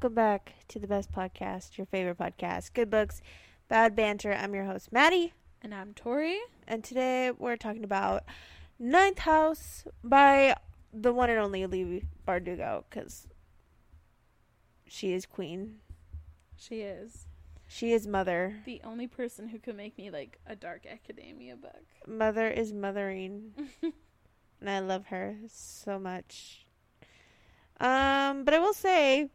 welcome back to the best podcast, your favorite podcast, Good Books, Bad Banter. I'm your host, Maddie, And I'm Tori. and today we're talking about Ninth House by the one and only Leigh Bardugo, because she is queen. She is She is mother. the only person who could make me like a dark academia book. Mother is mothering, and I love her so much. Um, but I will say,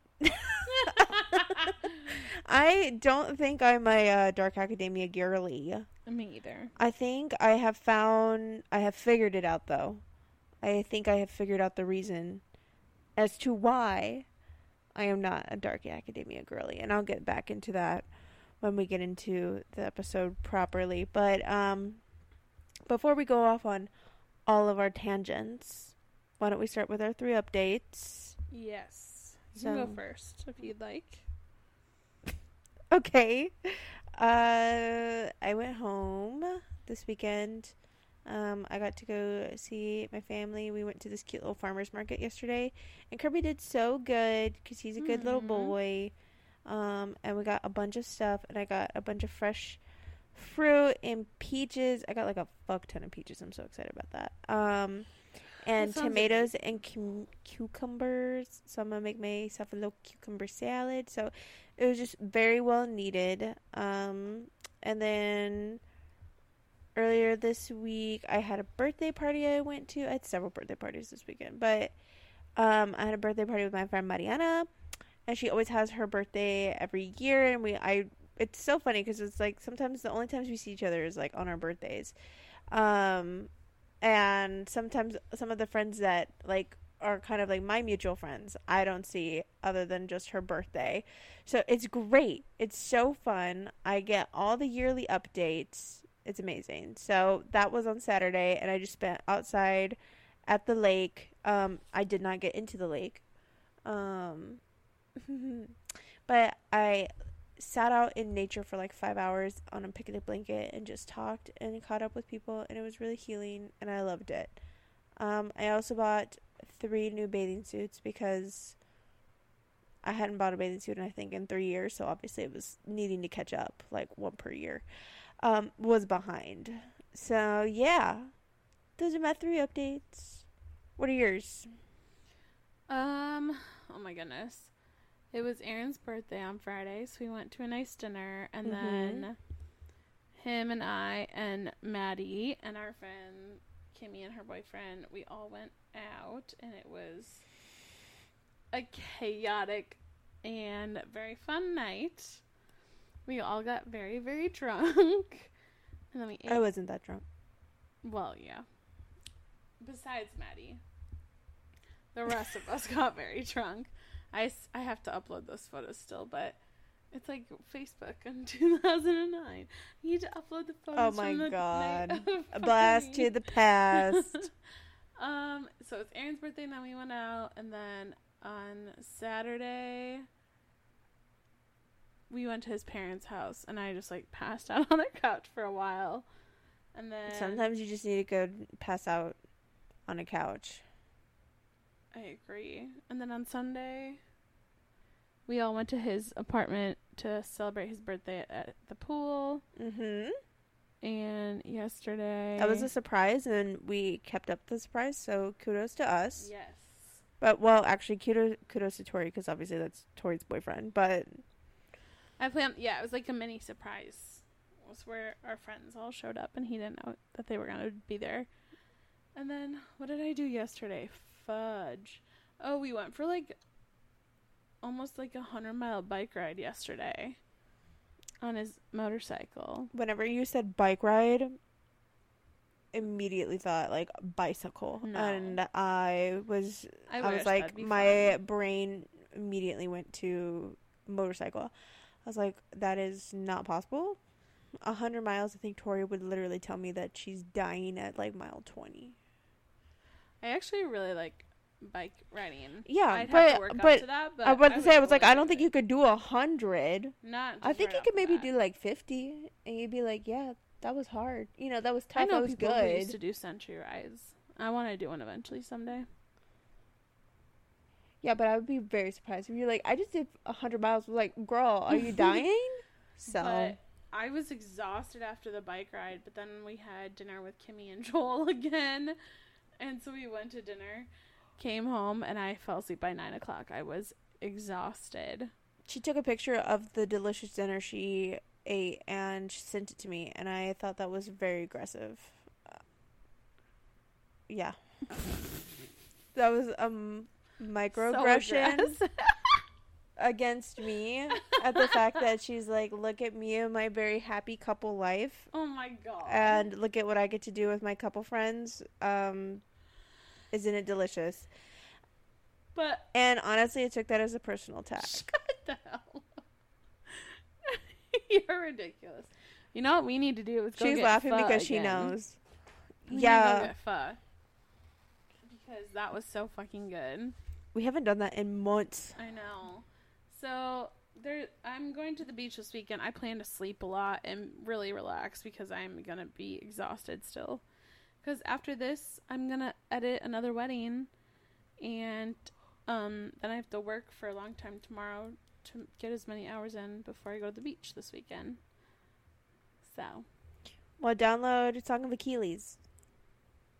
I don't think I'm a uh, dark academia girly. me either. I think I have found, I have figured it out though. I think I have figured out the reason as to why I am not a dark academia girly, and I'll get back into that when we get into the episode properly. But um, before we go off on all of our tangents, why don't we start with our three updates? Yes. You can go first if you'd like. Okay. Uh, I went home this weekend. Um, I got to go see my family. We went to this cute little farmer's market yesterday, and Kirby did so good because he's a good little Mhm. boy. Um, and we got a bunch of stuff, and I got a bunch of fresh fruit and peaches. I got like a fuck ton of peaches. I'm so excited about that. Um, and tomatoes and cum- cucumbers. So I'm gonna make myself a little cucumber salad. So it was just very well needed. Um, and then earlier this week, I had a birthday party I went to. I had several birthday parties this weekend, but um, I had a birthday party with my friend Mariana, and she always has her birthday every year. And we, I, it's so funny because it's like sometimes the only times we see each other is like on our birthdays. Um, and sometimes some of the friends that like are kind of like my mutual friends I don't see other than just her birthday. So it's great. It's so fun. I get all the yearly updates. It's amazing. So that was on Saturday and I just spent outside at the lake. Um I did not get into the lake. Um but I sat out in nature for like 5 hours on a picnic blanket and just talked and caught up with people and it was really healing and I loved it. Um I also bought three new bathing suits because I hadn't bought a bathing suit in I think in three years, so obviously it was needing to catch up, like one per year. Um, was behind. So yeah. Those are my three updates. What are yours? Um, oh my goodness. It was Aaron's birthday on Friday, so we went to a nice dinner and Mhm. then him and I and Maddie and our friend Kimmy and her boyfriend, we all went out and it was a chaotic and very fun night. We all got very, very drunk. And then we ate I wasn't that drunk. well, yeah. Besides Maddie, the rest of us got very drunk. I, I have to upload those photos still, but it's like Facebook in 2009. You need to upload the photos. Oh my from God. A blast to the past. um, so it's Aaron's birthday, and then we went out, and then on Saturday we went to his parents' house, and I just like passed out on the couch for a while, and then Sometimes you just need to go pass out on a couch. I agree. And then on Sunday, we all went to his apartment to celebrate his birthday at the pool. Mm-hmm. And yesterday, That was a surprise, and we kept up the surprise. So kudos to us. yes. But well, actually, kudos kudos to Tori because obviously that's Tori's boyfriend. But I planned. Yeah, it was like a mini surprise. It was where our friends all showed up, and he didn't know that they were gonna be there. And then what did I do yesterday? Fudge. Oh, we went for like almost like a hundred mile bike ride yesterday on his motorcycle. whenever you said bike ride, immediately thought like bicycle, No. and I was I, I, was like my fun. brain immediately went to motorcycle. I was like, that is not possible. A hundred miles. I think Tori would literally tell me that she's dying at like mile twenty. I actually really like bike riding. Yeah, I'd but to work up but that, but I was about to say I was like, I don't think it. you could do a hundred. Not. I think right you could maybe bat. do like fifty, and you'd be like, yeah, that was hard. You know, that was tough. I know that was people who used to do century rides. I want to do one eventually someday. Yeah, but I would be very surprised if you're like, I just did hundred miles. Like, girl, are you dying? so But I was exhausted after the bike ride, but then we had dinner with Kimmy and Joel again. And so we went to dinner, came home, and I fell asleep by nine o'clock. I was exhausted. she took a picture of the delicious dinner she ate and she sent it to me, and I thought that was very aggressive. Uh, yeah, that was um microaggression. aggressive. against me at the fact that she's like, look at me and my very happy couple life, oh my god. and look at what I get to do with my couple friends. Um, isn't it delicious? but And honestly, I took that as a personal attack. shut the hell. You're ridiculous. You know what we need to do is go She's laughing because she knows. We need to go Yeah. Because that was so fucking good. we haven't done that in months. I know. So there, I'm going to the beach this weekend. I plan to sleep a lot and really relax because I'm gonna be exhausted still. Because after this, I'm gonna edit another wedding, and um, then I have to work for a long time tomorrow to get as many hours in before I go to the beach this weekend. So Well, download Song of Achilles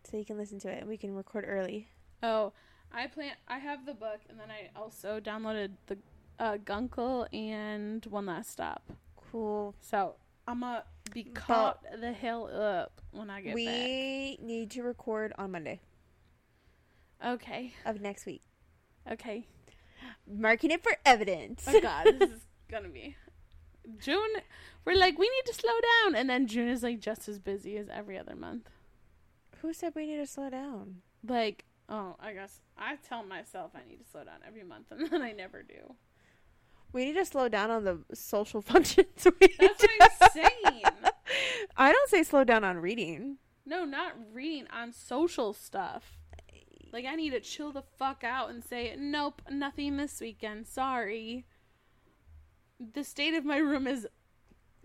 so you can listen to it, and we can record early. Oh, I plan. I have the book, and then I also downloaded the uh, Gunkel and One Last Stop. Cool. So I'm gonna be caught the hell up when I get We need to record on Monday. Okay. of next week. Okay. Marking it for evidence. Oh God, this is gonna be June. We're like, we need to slow down, and then June is like just as busy as every other month. Who said we need to slow down? Like, oh, I guess I tell myself I need to slow down every month, and then I never do. We need to slow down on the social functions. we That's what I'm saying. I don't say slow down on reading. No, not reading on social stuff. Like I need to chill the fuck out and say, nope, nothing this weekend. Sorry. The state of my room is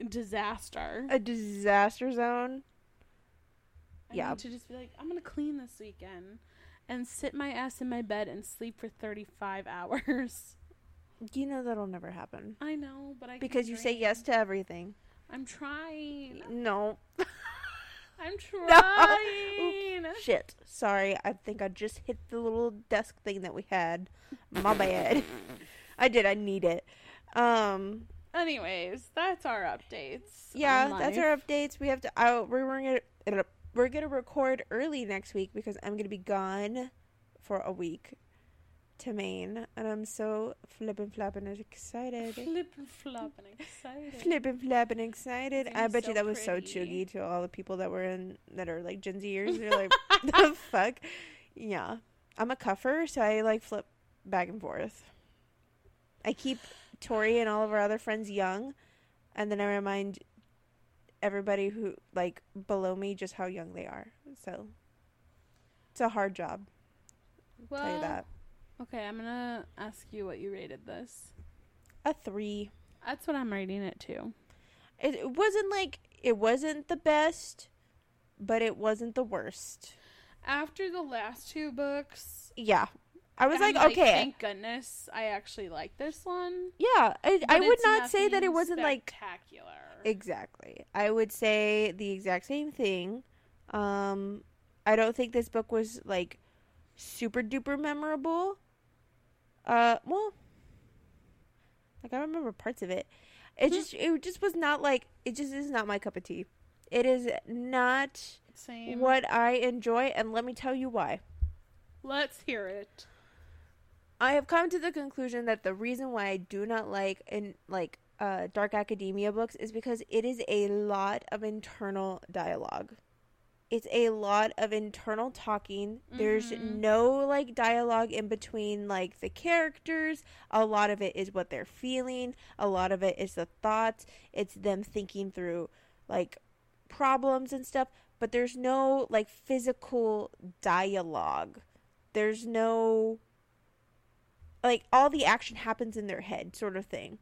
disaster. A disaster zone. I yeah. need to just be like, I'm gonna clean this weekend and sit my ass in my bed and sleep for 35 hours. You know that'll never happen. I know, but I Because you say yes to everything. I'm trying. No. I'm trying. Shit. Sorry. I think I just hit the little desk thing that we had. My bad. I did. I need it. Um. Anyways, that's our updates. Yeah, that's our updates. We have to. I, we're we're gonna we're gonna record early next week because I'm gonna be gone for a week to Maine, and I'm so flippin' flappin' excited. Flip and flop and excited. Flippin' flappin' excited. I bet so you that was so pretty. cheugy to all the people that were in that are like Gen Zers. They're like, the fuck. Yeah, I'm a cusper, so I like flip back and forth. I keep Tori and all of our other friends young, and then I remind everybody who like below me just how young they are. So it's a hard job. well, tell you that. Okay, I'm gonna ask you what you rated this. A three. That's what I'm rating it to. It, it wasn't like it wasn't the best, but it wasn't the worst. After the last two books, Yeah, I was I'm like, okay, thank goodness I actually like this one. yeah. I, I would not say that it wasn't like spectacular. exactly. I would say the exact same thing. Um, I don't think this book was like super duper memorable. Uh, well, like I remember parts of it. It Hmm. just it just was not like it just is not my cup of tea. It is not Same. what I enjoy, and let me tell you why. Let's hear it. I have come to the conclusion that the reason why I do not like in like uh, dark academia books is because it is a lot of internal dialogue. It's a lot of internal talking. There's Mhm. no like dialogue in between like the characters. A lot of it is what they're feeling. A lot of it is the thoughts. It's them thinking through like problems and stuff, but there's no like physical dialogue. There's no like all the action happens in their head sort of thing.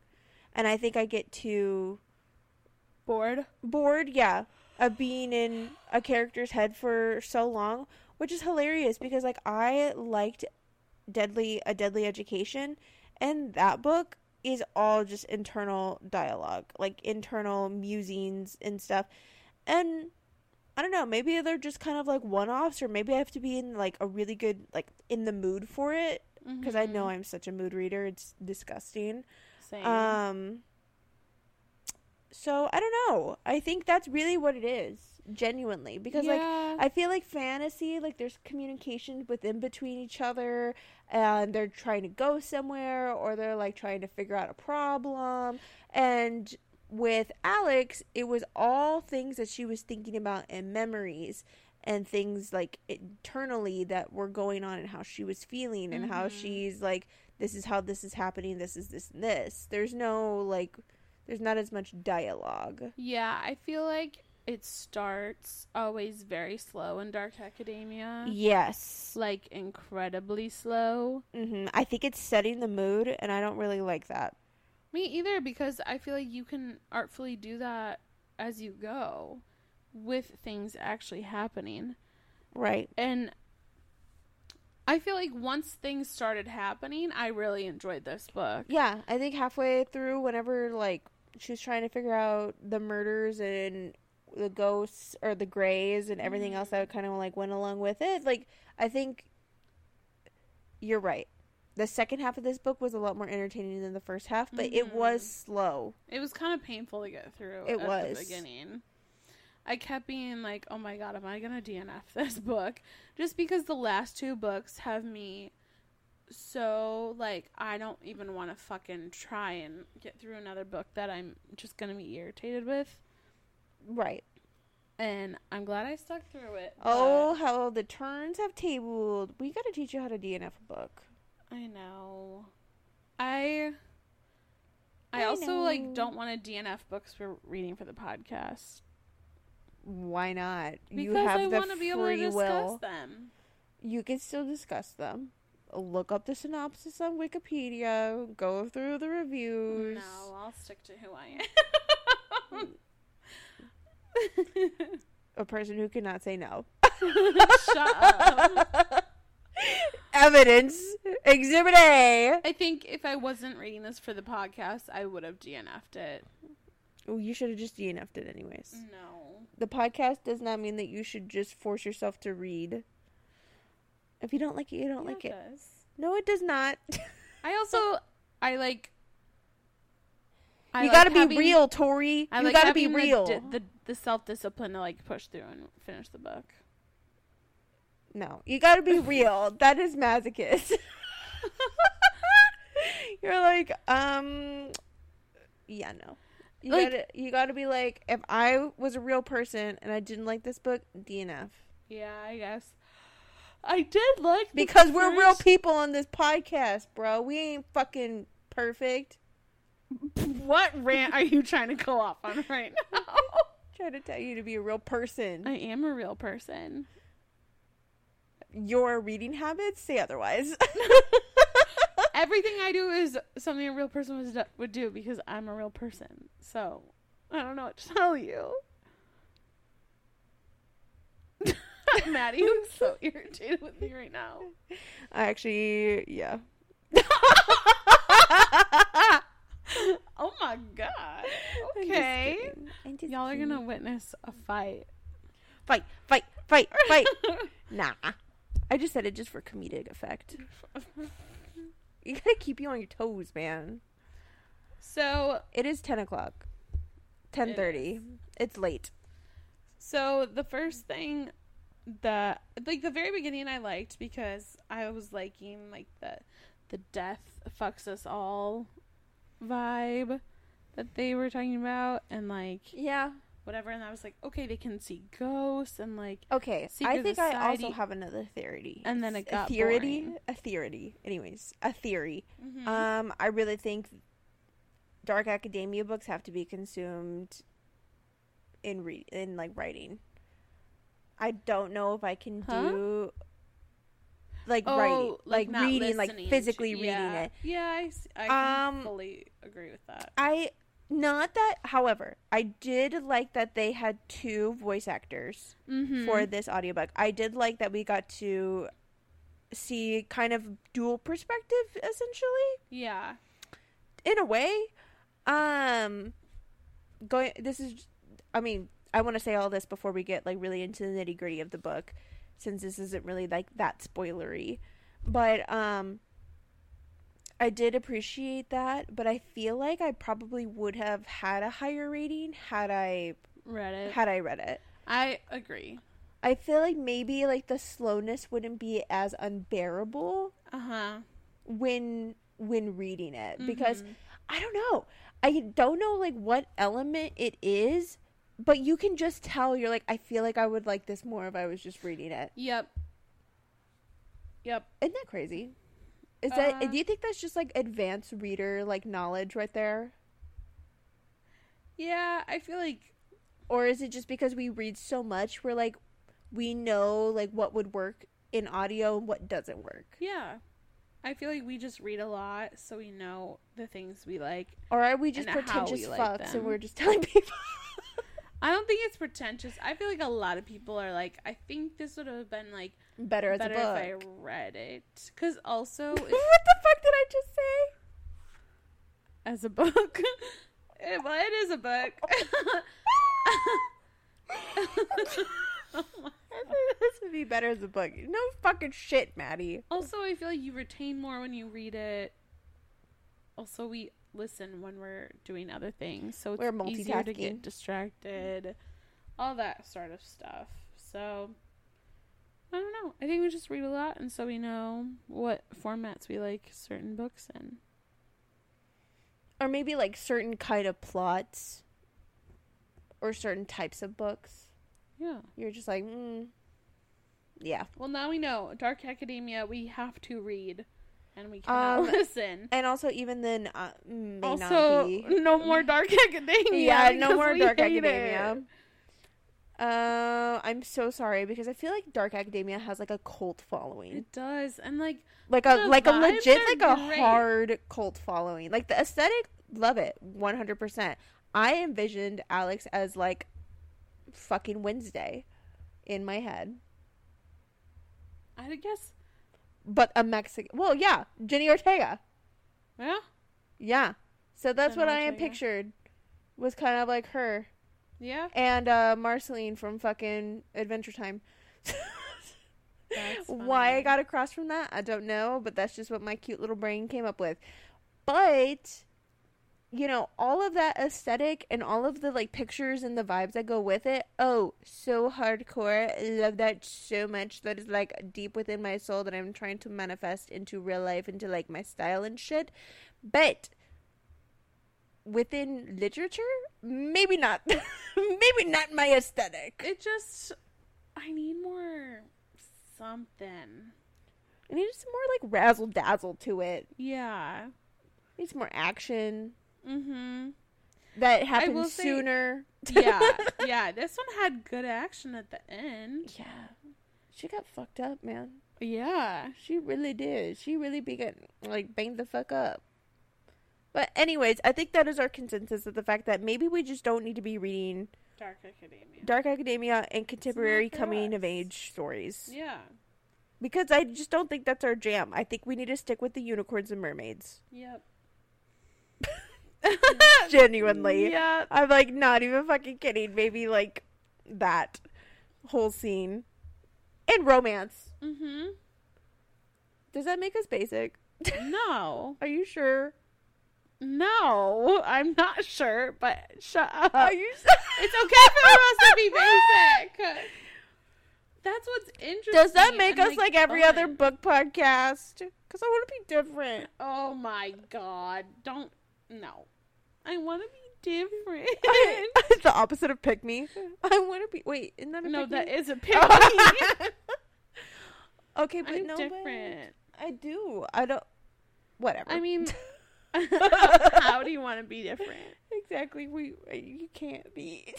And I think I get too Bored. bored, yeah, of being in a character's head for so long, which is hilarious because like I liked Deadly a Deadly Education, and that book is all just internal dialogue, like internal musings and stuff. And I don't know, maybe they're just kind of like one-offs or maybe I have to be in like a really good like in the mood for it because I know Mhm. I'm such a mood reader. It's disgusting. Same. Um so I don't know. I think that's really what it is, genuinely, because like I feel like fantasy, like there's communication within between each other, and they're trying to go somewhere, or they're like trying to figure out a problem. And with Alex, it was all things that she was thinking about and memories and things like internally that were going on and how she was feeling and how Mhm. she's like, this is how this is happening, this is this and this. There's no like, there's not as much dialogue. Yeah, I feel like it starts always very slow in Dark Academia. Yes. Like incredibly slow. hmm I think it's setting the mood, and I don't really like that. Me either, because I feel like you can artfully do that as you go with things actually happening. Right. And I feel like once things started happening, I really enjoyed this book. Yeah, I think halfway through, whenever like she was trying to figure out the murders and the ghosts or the grays and everything else that kind of like went along with it, like I think you're right. The second half of this book was a lot more entertaining than the first half, but it mm-hmm. was slow. It was kind of painful to get through It at was. the beginning. I kept being like, "Oh my god, am I going to DNF this book?" Just because the last two books have me so like I don't even want to fucking try and get through another book that I'm just going to be irritated with. Right. And I'm glad I stuck through it. Oh, how the turns have tabled. We got to teach you how to DNF a book. I know. I I, I also know. like don't want to DNF books for reading for the podcast Why not? because you have I want to be able to discuss will. them. You can still discuss them. Look up the synopsis on Wikipedia. Go through the reviews. No, I'll stick to who I am. A person who cannot say no. Shut up. Evidence. Exhibit A. I think if I wasn't reading this for the podcast, I would have DNF'd it. Oh, you should have just DNF'd it anyways. No. The podcast does not mean that you should just force yourself to read. If you don't like it, you don't Yeah, like it. No, it does not. I also I like. I you like gotta be real, Tori. I you like gotta be having the real. The, the, self discipline to like push through and finish the book. No, you gotta be real. that is masochist. You're like, um, yeah, no. You Like- gotta, you gotta be like, if I was a real person and I didn't like this book, DNF. Yeah, I guess. I did like the Because we're real people on this podcast, bro. We ain't fucking perfect. What rant are you trying to go off on right now? Trying to tell you to be a real person. I am a real person. Your reading habits say otherwise. Everything I do is something a real person would do because I'm a real person. So I don't know what to tell you. Maddie looks so irritated with me right now. I actually, yeah. Oh my god. I'm Okay. I'm Y'all are gonna witness a fight. fight, fight, fight, fight. nah. I just said it just for comedic effect. You gotta keep you on your toes, man. so It is ten o'clock. Ten thirty. It's late. So the first thing that like the very beginning I liked because I was liking like the the death fucks us all vibe that they were talking about and like Yeah. whatever and I was like okay they can see ghosts and like Okay. I think I also have another theory. And then it a theory. boring. A theory. Anyways, a theory. mhm. Um, I really think dark academia books have to be consumed in read in like writing. I don't know if I can Huh? do like oh, writing, like, not reading, like listening to- physically yeah. reading it. Yeah, I, can Um, fully agree with that. I not that, however, I did like that they had two voice actors Mm-hmm. for this audiobook. I did like that we got to see kind of dual perspective essentially Yeah. in a way um going this is i mean i want to say all this before we get like really into the nitty gritty of the book since this isn't really like that spoilery but um i did appreciate that but i feel like i probably would have had a higher rating had i Read it. had i read it I agree. i feel like maybe like the slowness wouldn't be as unbearable Uh huh. when when reading it because Mhm. I don't know. I don't know like what element it is, but you can just tell you're like I feel like I would like this more if I was just reading it. Yep. Yep. Isn't that crazy? Is that Uh, do you think that's just like advanced reader like knowledge right there? Yeah, I feel like Or is it just because we read so much we're like we know like what would work in audio and what doesn't work? yeah. I feel like we just read a lot so we know the things we like. Or are we just pretentious like fucks them. and we're just telling people I don't think it's pretentious. I feel like a lot of people are like, I think this would have been like better as better a book? if I read it. Because also, what the fuck did I just say? as a book, well, it is a book. Oh this would be better as a book. No fucking shit, Maddie. also, I feel like you retain more when you read it. Also, we listen when we're doing other things, so it's We're easier to get distracted. All that sort of stuff. So, I don't know. I think we just read a lot, and so we know what formats we like certain books in. Or maybe like certain kind of plots or certain types of books. Yeah. You're just like, mm, yeah. Well, now we know. Dark Academia, we have to read, and we cannot Um, listen. And also, even then, uh, may not Also, be. no more Dark Academia. yeah, no more Dark Academia. it. Uh, I'm so sorry because I feel like Dark Academia has like a cult following, It does, and like like a like a legit like a hard cult following. Like the aesthetic, love it, 100. percent I envisioned Alex as like fucking Wednesday in my head, I guess, but a Mexican. Well, yeah, Jenny Ortega. yeah, Yeah, so that's Jenna what I am pictured. Was kind of like her yeah. and uh Marceline from fucking Adventure Time. That's Why I got across from that, I don't know, but that's just what my cute little brain came up with. But you know, all of that aesthetic and all of the like pictures and the vibes that go with it. Oh, so hardcore. Love that so much. That is like deep within my soul that I'm trying to manifest into real life into like my style and shit. But within literature, maybe not. maybe not my aesthetic. It just, I need more something. I need some more like razzle dazzle to it. Yeah. Need some more action Mm-hmm. that happened happens say- sooner. Yeah, yeah. This one had good action at the end. yeah. She got fucked up, man. Yeah. She really did. She really began like banged the fuck up. But anyways, I think that is our consensus of the fact that maybe we just don't need to be reading Dark Academia. dark academia and contemporary coming of age stories Yeah. because I just don't think that's our jam. I think we need to stick with the unicorns and mermaids. Yep. Genuinely. Yeah. I'm like not even fucking kidding. Maybe like that whole scene and romance. Mm-hmm. Does that make us basic? No. Are you sure? No. I'm not sure, but shut up. Are you? It's okay for us to be basic. That's what's interesting. Does that make us like, every other book podcast? Because I want to be different. Oh my god. Don't. No. I want to be different. it's the opposite of pick me. I want to be. Wait, isn't that a no, that me? is a pick. Me. okay, but I'm no, but different. I do. I don't. Whatever. I mean, how do you want to be different? exactly. We you can't be.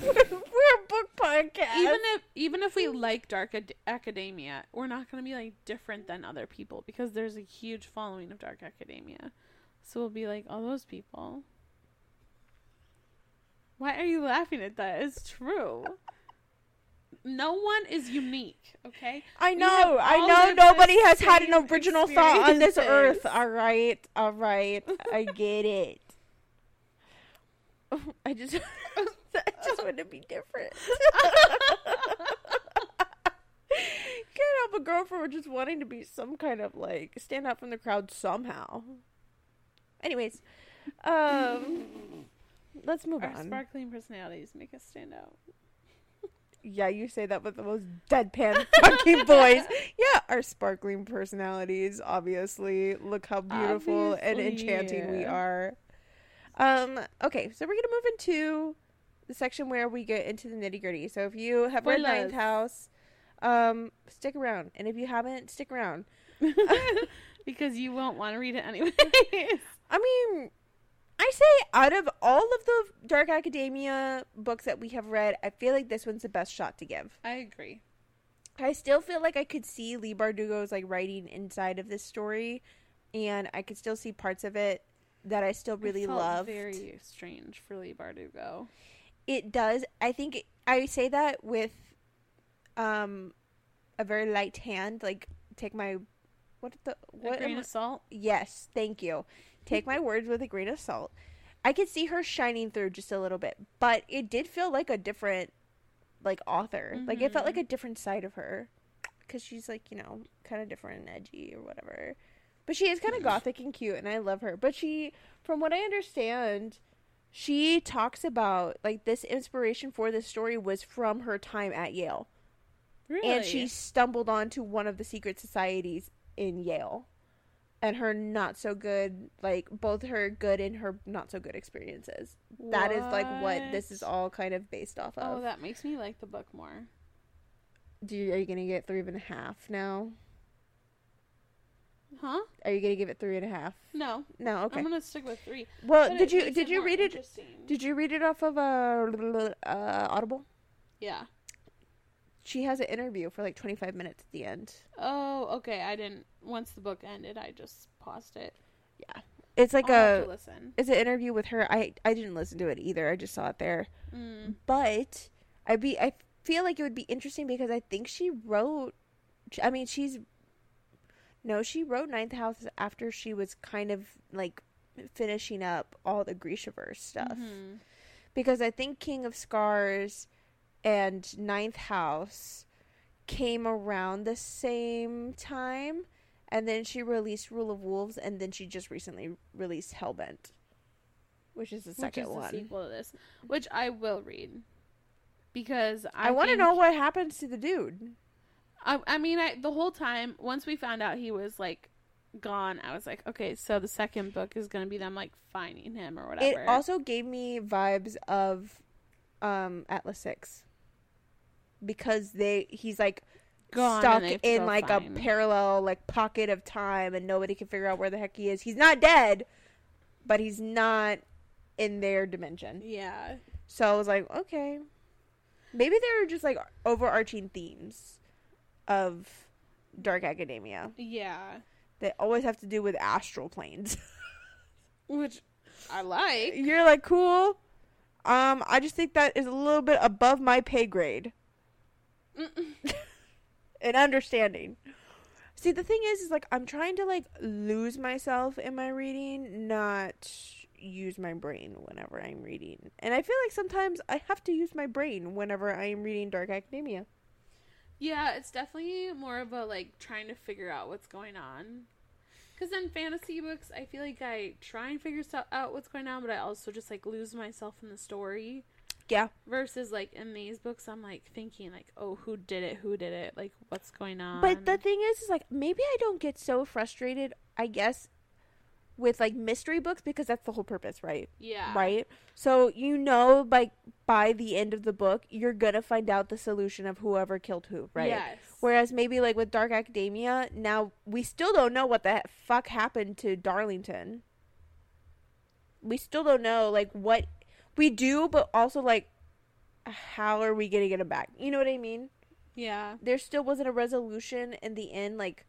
we're a book podcast. Even if even if we like Dark Ad- Academia, we're not going to be like different than other people because there's a huge following of Dark Academia. So we'll be like all those people. Why are you laughing at that? It's true. no one is unique. Okay. I know, I know. Nobody has had an original thought on this earth. All right, all right. I get it. I just, I just want to be different. Can't help a girl for just wanting to be some kind of like stand out from the crowd somehow. Anyways, um, let's move Our on. sparkling personalities make us stand out. Yeah, you say that with the most deadpan fucking voice. Yeah, our sparkling personalities, obviously. Look how beautiful and Obviously. enchanting we are. Um, okay, so we're gonna move into the section where we get into the nitty gritty. So if you have read Ninth House, um, stick around. And if you haven't, stick around. because you won't want to read it anyway. I mean, I say out of all of the Dark Academia books that we have read, I feel like this one's the best shot to give. I agree. I still feel like I could see Leigh Bardugo's like writing inside of this story, and I could still see parts of it that I still really love. Very strange for Leigh Bardugo. It does. I think it- I say that with um a very light hand. Like take my what the What what? a grain am of salt. Yes, thank you. Take my words with a grain of salt. I could see her shining through just a little bit, but it did feel like a different like author. Like it felt like a mm-hmm. different side of her because she's like you know kind of different and edgy or whatever. But she is kind of mm-hmm. gothic and cute, and I love her. But she, from what I understand, she talks about like this inspiration for this story was from her time at Yale, Really? and she stumbled onto one of the secret societies in Yale, and her not so good, like both her good and her not so good experiences. That is like what this is all kind of based off of. Oh, that makes me like the book more. Do you, are you gonna get three and a half now? Huh? Are you gonna give it three and a half? No. No, okay. I'm gonna stick with three. Well, But did you did you read it? Did you read it off of uh, uh Audible? Yeah. She has an interview for like 25 minutes at the end. Oh, okay. I didn't. Once the book ended, I just paused it. Yeah. It's like I'll a to listen. it's an interview with her. I I didn't listen to it either. I just saw it there. Mm. But I be I feel like it would be interesting because I think she wrote. I mean, she's no, she wrote Ninth House after she was kind of like finishing up all the Grishaverse stuff. Mhm. because I think King of Scars and Ninth House came around the same time, and then she released Rule of Wolves, and then she just recently released Hellbent, which is the Which second is the one. sequel to this, which I will read because I, I, want to know what happens to the dude. I, I mean, I the whole time once we found out he was like gone, I was like, okay, so the second book is gonna be them like finding him or whatever. It also gave me vibes of um, Atlas Six because they he's like Gone stuck they have to in like find- a parallel like pocket of time and nobody can figure out where the heck he is. He's not dead, but he's not in their dimension. yeah, So I was like, okay. Maybe there are just like overarching themes of Dark Academia yeah, They always have to do with astral planes. which I like. You're like, cool. Um, I just think that is a little bit above my pay grade. and understanding. See, the thing is, is like I'm trying to like lose myself in my reading, not use my brain whenever I'm reading. And I feel like sometimes I have to use my brain whenever I am reading Dark Academia. Yeah, it's definitely more of a like trying to figure out what's going on. Because in fantasy books, I feel like I try and figure out what's going on, but I also just like lose myself in the story. Yeah. Versus like in these books, I'm like thinking like, oh, who did it? Who did it? Like, what's going on? But the thing is, is like maybe I don't get so frustrated. I guess with like mystery books because that's the whole purpose, right? yeah, right? So you know, like by the end of the book, you're gonna find out the solution of whoever killed who, right? Yes. Whereas maybe like with Dark Academia, now we still don't know what the fuck happened to Darlington. We still don't know like what we do, but also like how are we gonna get him back? You know what I mean? yeah, There still wasn't a resolution in the end, like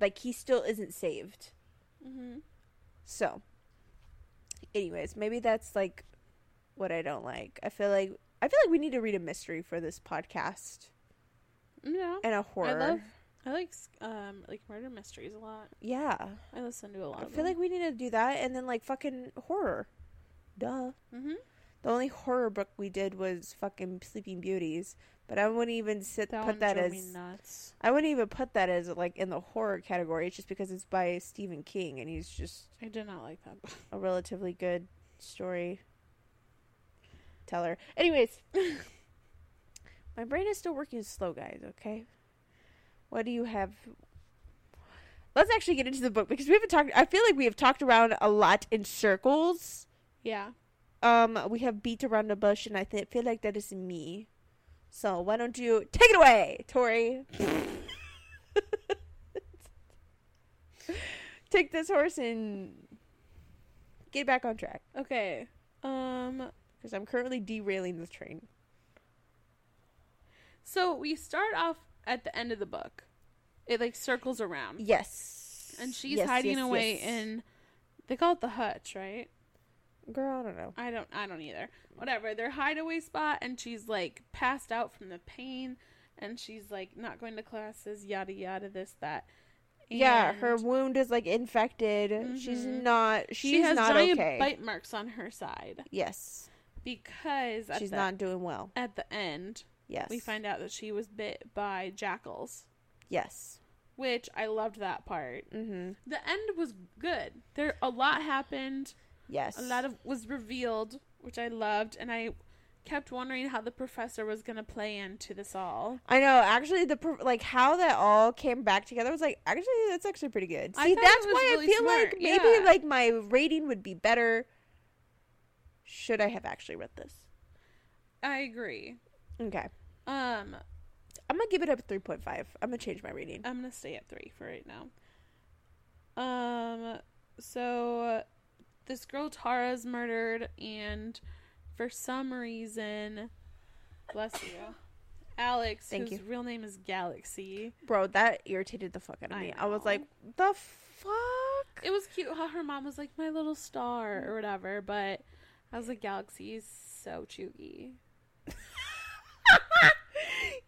like he still isn't saved. hmm So, anyways, maybe that's like what I don't like. I feel like I feel like we need to read a mystery for this podcast Yeah. and a horror. I love I like um like murder mysteries a lot. yeah. I listen to a lot I feel like we need to do that and then like fucking horror. Duh. mm-hmm. The only horror book we did was fucking Sleeping Beauties, but I wouldn't even sit that put that as. I wouldn't even put that as like in the horror category. It's just because it's by Stephen King and he's just I did not like that. a relatively good story teller. Anyways, my brain is still working slow, guys. Okay, what do you have? Let's actually get into the book because we haven't talked. I feel like we have talked around a lot in circles. Yeah. Um, we have beat around the bush, and I th- feel like that is me. So why don't you take it away, Tori? take this horse and get back on track Okay. Um because I'm currently derailing the train. so we start off at the end of the book. It like circles around. Yes, And she's Yes, hiding yes, away yes. in they call it the hutch, right? Girl, I don't know. I don't I don't either. Whatever. Their hideaway spot and she's like passed out from the pain and she's like not going to classes, yada yada this, that. yeah, her wound is like infected. She's Mhm. not. She's she has not giant okay. bite marks on her side Yes, because she's the, not doing well. at the end Yes, we find out that she was bit by jackals, Yes. which I loved that part. Mm-hmm. The end was good. There a lot happened. Yes. A lot of was revealed, which I loved, and I kept wondering how the professor was going to play into this all. I know. Actually, the pro- like how that all came back together was like actually that's actually pretty good. See, that's why really I feel smart, like maybe yeah. like my rating would be better. Should I have actually read this? I agree. Okay, Um, I'm gonna give it up three point five. I'm gonna change my rating. I'm gonna stay at three for right now. Um, so this girl Tara's murdered, and for some reason, bless you, Alex, Thank whose you. real name is Galaxy. Bro, that irritated the fuck out of I me. I, was know. like, the fuck. It was cute how her mom was like my little star or whatever, but I was like, Galaxy is so cheugy.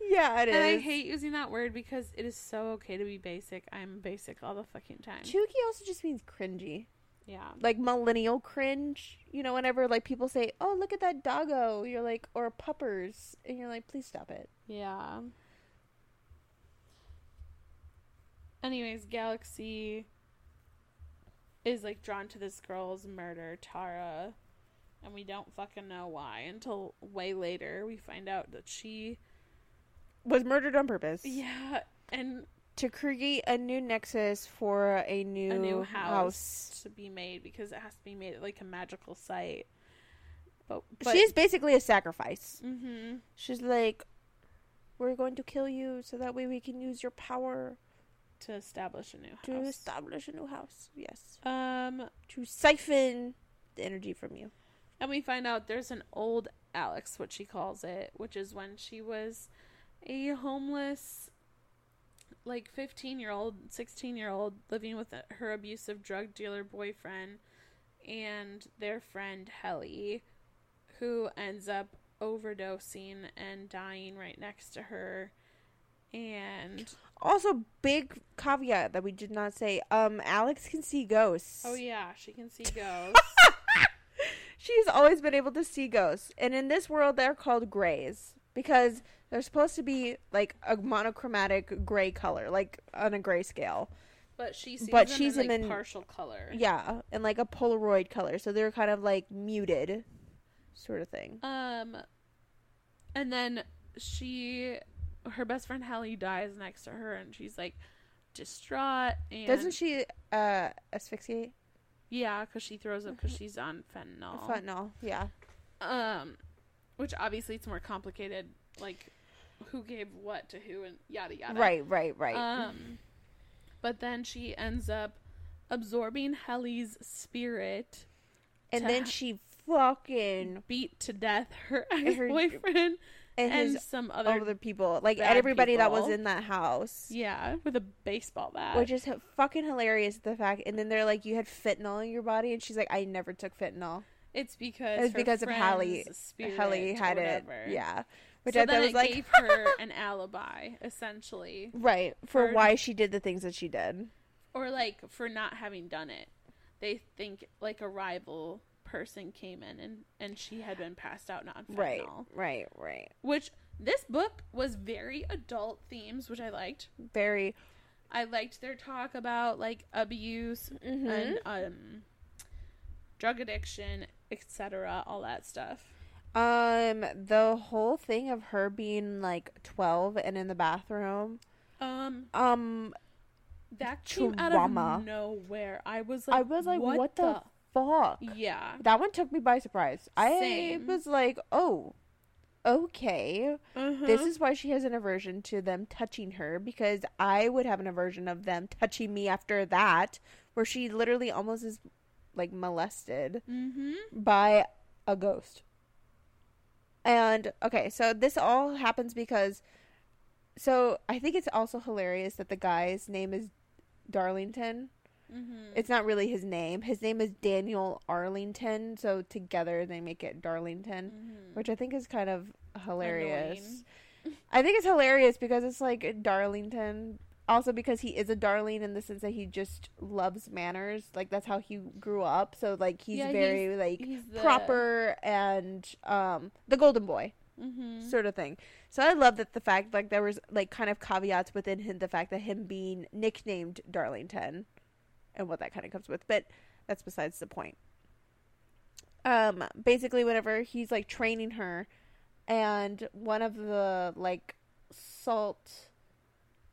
yeah, it is. And I hate using that word because it is so okay to be basic. I'm basic all the fucking time. Cheugy also just means cringy, yeah. like millennial cringe. You know, whenever like people say, "Oh, look at that doggo," you're like, or puppers, and you're like, please stop it. Yeah. Anyways, Galaxy is like drawn to this girl's murder, Tara, and we don't fucking know why until way later we find out that she Was murdered on purpose. yeah, and to create a new nexus for a new, a new house, house. to be made because it has to be made like a magical site. But, but She's basically a sacrifice. hmm She's like, "We're going to kill you so that way we can use your power to establish a new to house. establish a new house." Yes, Um, to siphon the energy from you. And we find out there's an old Alex, what she calls it, which is when she was a homeless, like 15 year old, 16 year old, living with her abusive drug dealer boyfriend and their friend Hellie, who ends up overdosing and dying right next to her. And Also, big caveat that we did not say. Um, Alex can see ghosts. oh, yeah, she can see ghosts. She's always been able to see ghosts. And in this world, they're called grays because they're supposed to be like a monochromatic gray color, like on a gray scale. But she sees But she's in, like, partial color. Yeah, and like a Polaroid color. So they're kind of like muted, sort of thing. Um, and then she, her best friend Hallie dies next to her, and she's like distraught. And Doesn't she uh, asphyxiate? Yeah, because she throws up because she's on fentanyl. Fentanyl. Yeah. Um, which obviously it's more complicated. Like, who gave what to who, and yada yada. Right, right, right. Um, but then she ends up absorbing Hallie's spirit, and then she fucking beat to death her Her- ex-boyfriend and, and, his some other other people, like everybody that was in that house. Yeah, with a baseball bat. Which is fucking hilarious. The fact, and then they're like, "You had fentanyl in your body," and she's like, "I never took fentanyl." It's because It's because of Hallie- Hallie had it. Yeah. Which so I then thought was it like gave her an alibi, essentially, right for for- why she did the things that she did. or like for not having done it. They think like a rival person came in and and she had been passed out on fentanyl. Right. Right. Right. Which this book was very adult themes, which I liked. Very. I liked their talk about like abuse mhm. and um drug addiction, etc., all that stuff. Um, the whole thing of her being like twelve and in the bathroom. Um Um, that came out Trauma. of nowhere. I was like I was like, what, the, fuck? Yeah. That one took me by surprise. I Same. was like, oh, okay. Uh-huh. This is why she has an aversion to them touching her because I would have an aversion of them touching me after that, where she literally almost is like molested Mhm. by a ghost. And okay, so this all happens because so I think it's also hilarious that the guy's name is Darlington. Mhm. It's not really his name. His name is Daniel Arlington, so together they make it Darlington, Mhm. which I think is kind of hilarious. Annoying. I think it's hilarious because it's like Darlington. Also because he is a darling in the sense that he just loves manners. Like that's how he grew up. So like he's Yeah, very like He's the proper and um the golden boy Mhm. sort of thing. So I love that the fact like there was like kind of caveats within him the fact that him being nicknamed Darlington and what that kind of comes with, but that's besides the point. Um basically whenever he's like training her and one of the like salt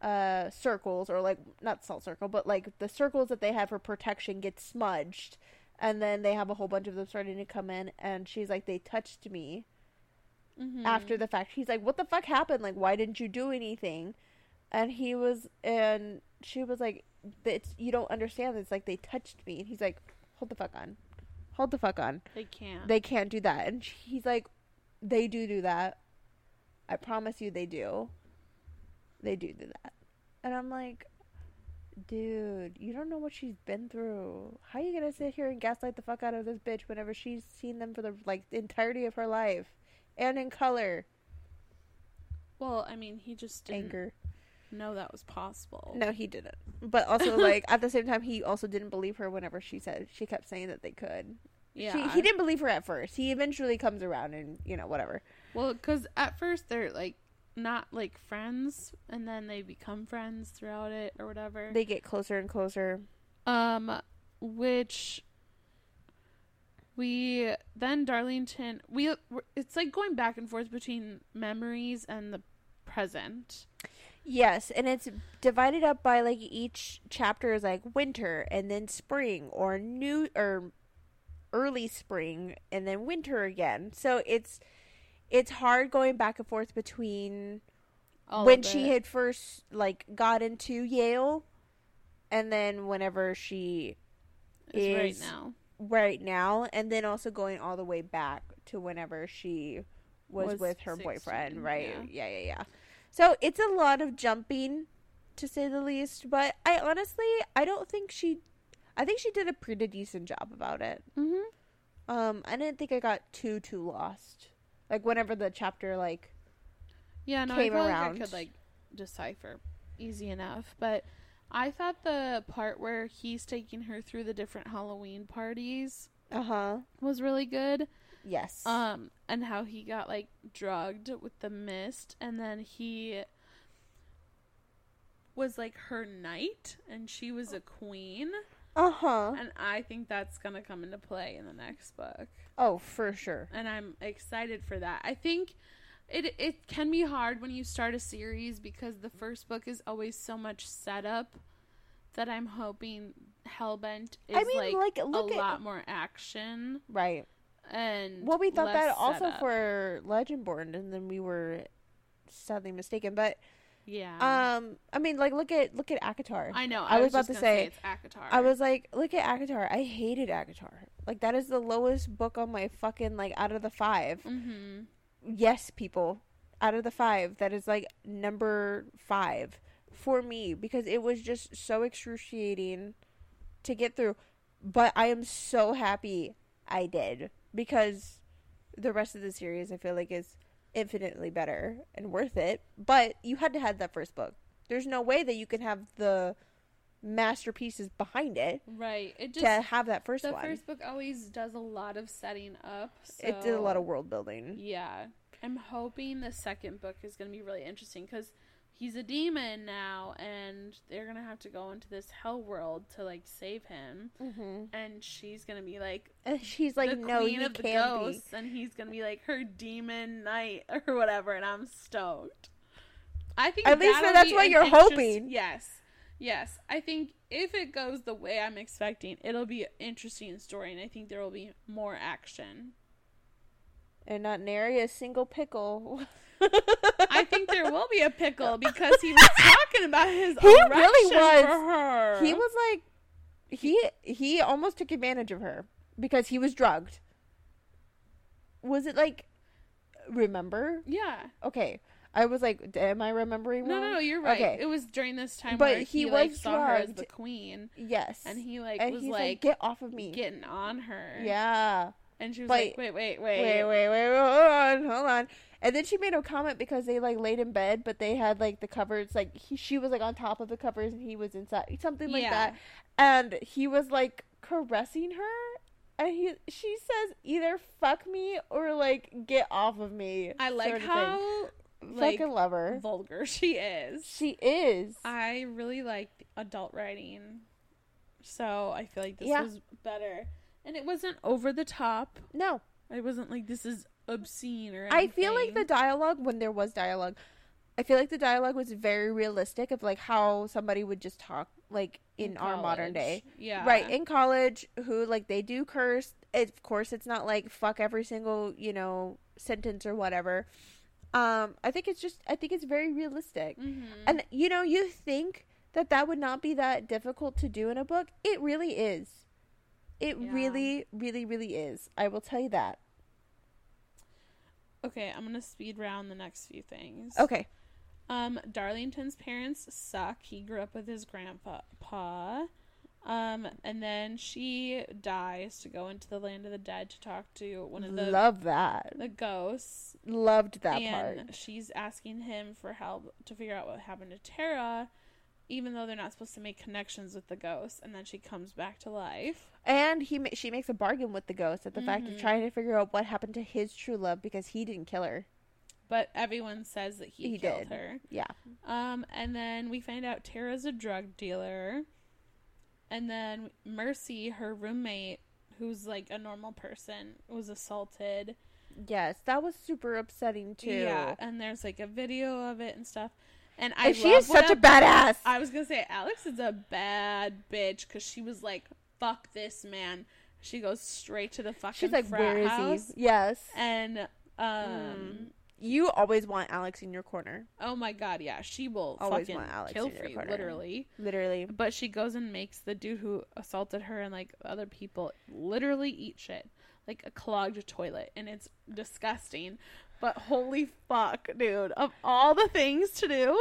uh circles or like not salt circle but like the circles that they have for protection get smudged and then they have a whole bunch of them starting to come in and she's like they touched me Mhm. after the fact. He's like, "What the fuck happened? Like, why didn't you do anything?" And he was, and she was like, "It's you don't understand. It's like they touched me." And he's like, "Hold the fuck on, hold the fuck on. they can't. They can't do that." And he's like, "They do do that. I promise you, they do. They do do that." And I'm like. Dude, you don't know what she's been through. How are you gonna sit here and gaslight the fuck out of this bitch whenever she's seen them for the like the entirety of her life, and in color? well, I mean, he just didn't anger. know that was possible. No, he didn't. But also, like at the same time, he also didn't believe her whenever she said she kept saying that they could. Yeah. She, he didn't believe her at first. He eventually comes around and you know whatever. Well, because at first they're like not like friends, and then they become friends throughout it or whatever. They get closer and closer. um, which we then Darlington we it's like going back and forth between memories and the present. Yes, and it's divided up by like each chapter is like winter and then spring or new or early spring and then winter again. So it's it's hard going back and forth between All when she had first like got into Yale and then whenever she is right now. right now and then also going all the way back to whenever she was, Was with her 16, boyfriend right yeah. yeah yeah yeah so it's a lot of jumping to say the least but i honestly i don't think she i think she did a pretty decent job about it Mm-hmm. um i didn't think i got too too lost like whenever the chapter like Yeah, no, came I around. like I could like decipher easy enough, but I thought the part where he's taking her through the different Halloween parties uh-huh. was really good. yes. Um, and how he got like drugged with the mist, and then he was like her knight, and she was a queen, uh-huh. And I think that's gonna come into play in the next book, oh for sure and I'm excited for that. I think. It, it can be hard when you start a series because the first book is always so much setup that I'm hoping Hellbent is i mean like, like, a at lot more action right and Well, we thought that also setup. for Legendborn, and then we were sadly mistaken. But yeah um, I mean, like look at look at ACOTAR. I know. I I, was was, about to say- it's ACOTAR. I was like, look at ACOTAR. I hated ACOTAR. Like that is the lowest book on my fucking like out of the five. Mm-hmm. Yes, people, out of the five, that is like number five for me because it was just so excruciating to get through. But I am so happy I did because the rest of the series I feel like is infinitely better and worth it. But you had to have that first book. There's no way that you can have the masterpieces behind it Right. It just to have that first the one. first book always does a lot of setting up. So it did a lot of world building. Yeah. I'm hoping the second book is going to be really interesting because he's a demon now and they're going to have to go into this hell world to like save him. Mm-hmm. And she's going to be like And she's like, the no, queen you of the can't be. ghosts and he's going to be like her demon knight or whatever. And I'm stoked. I think At least that's be what you're hoping. Yes. Yes. I think if it goes the way I'm expecting, it'll be an interesting story and I think there will be more action. And not nary a single pickle. I think there will be a pickle because he was talking about his He erection really was. for her. he was like he he almost took advantage of her because he was drugged was it like remember yeah. okay i was like am i remembering No, wrong? no, no, you're right. Okay. It was during this time But where he he, like was saw her as the queen, yes and he like and was like, like, get off of me getting on her. yeah and she was But- like, wait, wait, wait wait, wait wait hold on hold on and then she made a comment because they like laid in bed but they had like the covers like he, she was like on top of the covers and he was inside something like Yeah. that and he was like caressing her and he she says either fuck me or like get off of me I like sort of how thing. Like fucking love her vulgar she is. she is I really like adult writing, so I feel like this Yeah. was better, and it wasn't over the top. no It wasn't like this is obscene or. Anything. i feel like the dialogue when there was dialogue i feel like the dialogue was very realistic of like how somebody would just talk like in, our modern day. Yeah. right in college who like they do curse it, of course it's not like fuck every single you know sentence or whatever um i think it's just i think it's very realistic hmm and you know you think that that would not be that difficult to do in a book it really is it Yeah. really really really is i will tell you that Okay, I'm gonna speed round the next few things. okay Um, Darlington's parents suck. He grew up with his grandpa. Um, and then she dies to go into the land of the dead to talk to one of the love that the ghosts. loved that and part she's asking him for help to figure out what happened to Tara, even though they're not supposed to make connections with the ghosts. And then she comes back to life. and he she makes a bargain with the ghost at the fact of Mhm. trying to figure out what happened to his true love because he didn't kill her But everyone says that he, He killed did. her. yeah Um, and then we find out Tara's a drug dealer. And then Mercy, her roommate, who's like a normal person, was assaulted. Yes, that was super upsetting too. Yeah, and there's like a video of it and stuff. And I And she is such a badass. I was gonna say Alex is a bad bitch because she was like, "Fuck this man." She goes straight to the fucking She's like, where is house, he? Yes. and um, Mm. You always want Alex in your corner, oh my god, yeah, she will Always fucking want Alex kill in your for you, corner. literally. literally. But she goes and makes the dude who assaulted her and like other people literally eat shit. Like a clogged toilet. And it's disgusting. But holy fuck, dude. Of all the things to do,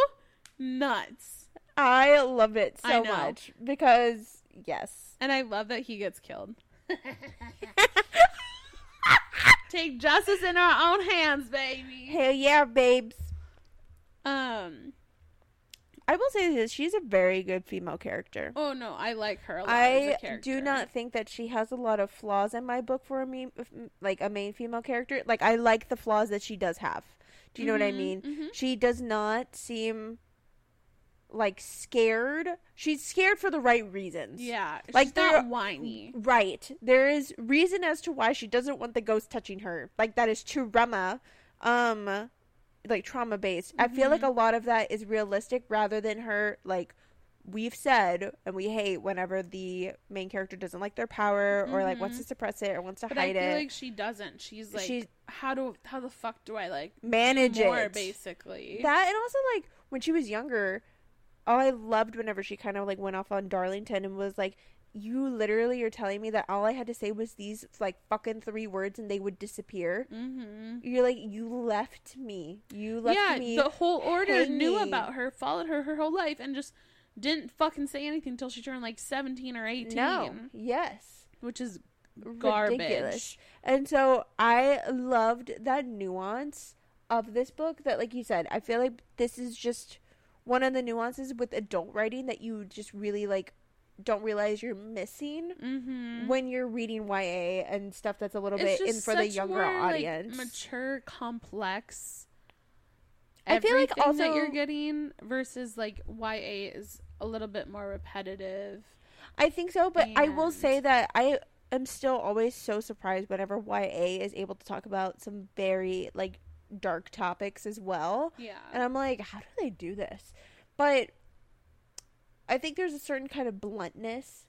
nuts. I love it so much because yes. And I love that he gets killed. Take justice in our own hands, baby. Hell yeah, babes. Um. I will say this: she's a very good female character. Oh no, I like her a lot. as I do not think that she has a lot of flaws in my book for a me, like a main female character. Like I like the flaws that she does have. Do you know what I Mhm, mean? mhm. She does not seem like scared. She's scared for the right reasons. Yeah, Like, she's not whiny. Right. There is reason as to why she doesn't want the ghost touching her. Like that is trauma, um, like trauma based. I feel like Mhm. a lot of that is realistic rather than her like we've said and we hate whenever the main character doesn't like their power or like wants to suppress it or wants to But I hide feel it. like she doesn't. She's like, She's- how do how the fuck do I like Manage more it. basically? That and also like when she was younger, all I loved whenever she kind of like went off on Darlington and was like, "You literally are telling me that all I had to say was these like fucking three words and they would disappear." mm-hmm. You're like, you left me. You left Yeah, me. the whole order knew about her, followed her her whole life, and just didn't fucking say anything until she turned like seventeen or eighteen. no. Yes. which is garbage. ridiculous. And so I loved that nuance of this book that like you said, I feel like this is just one of the nuances with adult writing that you just really like don't realize you're missing Mm-hmm. when you're reading YA and stuff that's a little bit in for the younger audience. mature, complex. I feel like everything that you're getting versus like YA is a little bit more repetitive. I think so, but I will say that I am still always so surprised whenever YA is able to talk about some very like dark topics as well. Yeah. And I'm like, how do they do this? But I think there's a certain kind of bluntness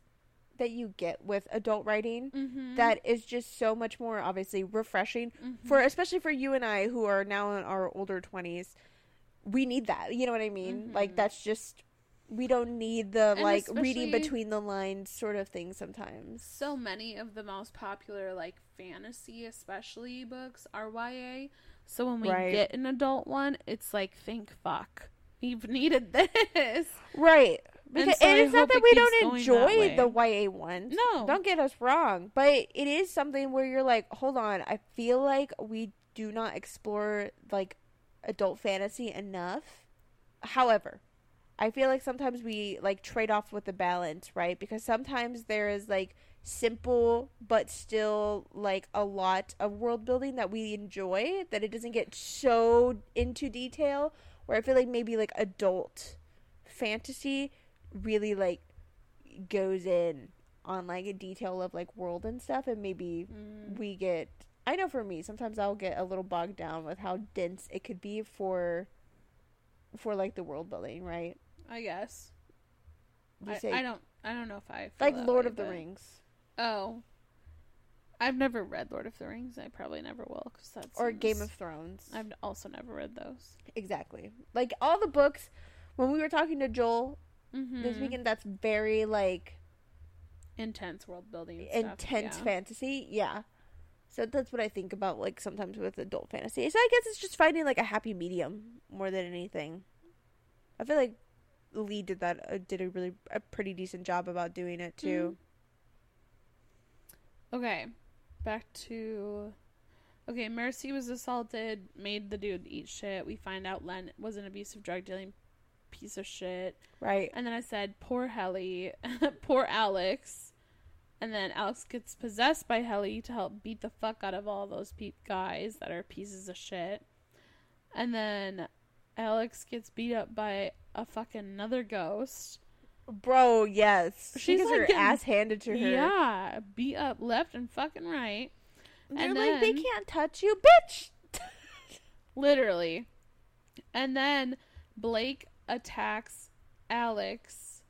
that you get with adult writing mm-hmm. that is just so much more obviously refreshing for especially for you and I who are now in our older 20s. We need that. You know what I mean? Like Mhm. that's just we don't need the And like reading between the lines sort of thing sometimes. so many of the most popular like fantasy especially books are YA. So when we Right. get an adult one, it's like think fuck. We've needed this. Right. And Because so and it's not that it we don't enjoy the YA ones. No. Don't get us wrong. But it is something where you're like, hold on, I feel like we do not explore like adult fantasy enough. However, I feel like sometimes we like trade off with the balance, right? Because sometimes there is like simple but still like a lot of world building that we enjoy that it doesn't get so into detail where I feel like maybe like adult fantasy really like goes in on like a detail of like world and stuff and maybe Mm. we get I know for me sometimes I'll get a little bogged down with how dense it could be for for like the world building, right? I guess. I, say I don't I don't know if I like Lord way, of the but- Rings Oh. I've never read Lord of the Rings. I probably never will cuz that's or Game of Thrones. I've also never read those. exactly. Like all the books when we were talking to Joel Mm-hmm. this weekend that's very like intense world building and stuff, intense yeah. fantasy. Yeah. So that's what I think about like sometimes with adult fantasy. So I guess it's just finding like a happy medium more than anything. I feel like Leigh did that uh, did a really a pretty decent job about doing it too. Okay, back to. Okay, Mercy was assaulted, made the dude eat shit. We find out Len was an abusive drug dealing piece of shit. Right. And then I said, poor Hellie, poor Alex. And then Alex gets possessed by Hellie to help beat the fuck out of all those pe- guys that are pieces of shit. And then Alex gets beat up by a fucking another ghost. Bro, yes. She She's, gets like, her getting- ass handed to her. Yeah, beat up left and fucking right. They're And like, they can't touch you, bitch. Literally. And then Blake attacks Alex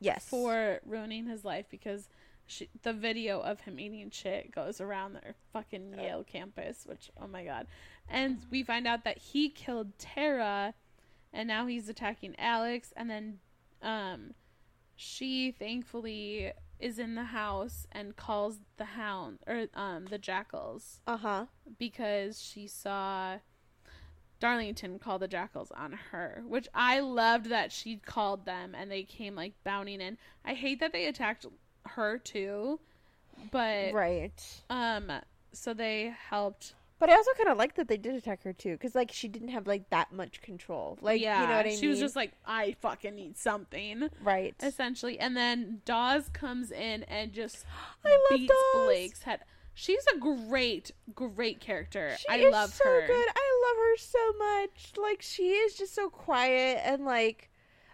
yes. for ruining his life because she, the video of him eating shit goes around their fucking Yale campus, which, oh my god. And we find out that he killed Tara and now he's attacking Alex. And then um, she thankfully is in the house and calls the hound or um, the jackals Uh huh. because she saw Darlington call the jackals on her, which I loved that she called them and they came like bounding in. I hate that they attacked her too, but Right. um, so they helped. But I also kind of like that they did attack her too, because like she didn't have like that much control. Like yeah, you know what I she mean? was just like, I fucking need something, right. essentially. And then Dawes comes in and just I love beats Dawes. Blake's head. She's a great, great character. She I is love so her. good. I love her so much. Like she is just so quiet and like,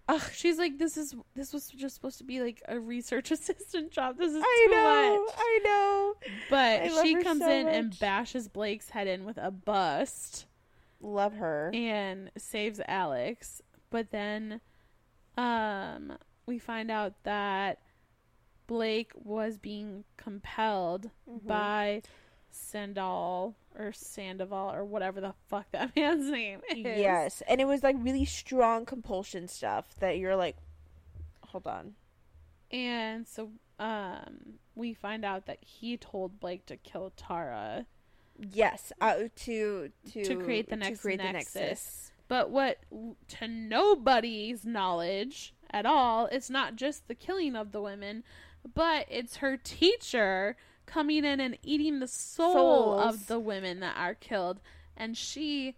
ugh. She's like, this is this was just supposed to be like a research assistant job. This is I too know. much. I know. But I she comes so in and bashes Blake's head in with a bust Love her. and saves Alex. But then, um, we find out that Blake was being compelled Mhm. by Sandal or Sandoval or whatever the fuck that man's name is. Yes, and it was like really strong compulsion stuff that you're like, hold on. And so um we find out that he told Blake to kill Tara Yes, uh, to to to create the next create nexus. the nexus. But what to nobody's knowledge at all, it's not just the killing of the women, but it's her teacher coming in and eating the soul Souls. of the women that are killed. And she,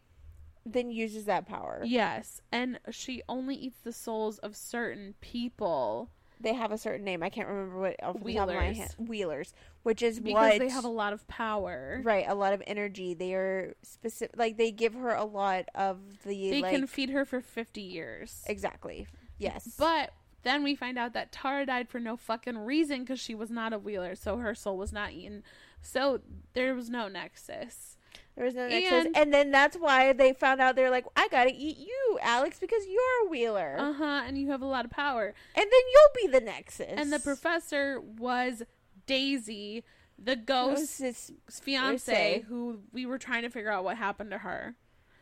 Then uses that power. yes, and she only eats the souls of certain people They have a certain name. I can't remember what off the top of my Wheelers. head. Wheelers, which is because what they have a lot of power. right a lot of energy. They are specific. Like they give her a lot of the They like can feed her for 50 years. exactly. Yes, But then we find out that Tara died for no fucking reason because she was not a wheeler, so her soul was not eaten. So there was no nexus. there was no nexus, and- and then that's why they found out. They're like, I gotta eat you, Alex, because you're a wheeler, Uh huh. And you have a lot of power. and then you'll be the nexus. And the professor was Daisy, the That ghost his- fiance, Fiance. who we were trying to figure out what happened to her.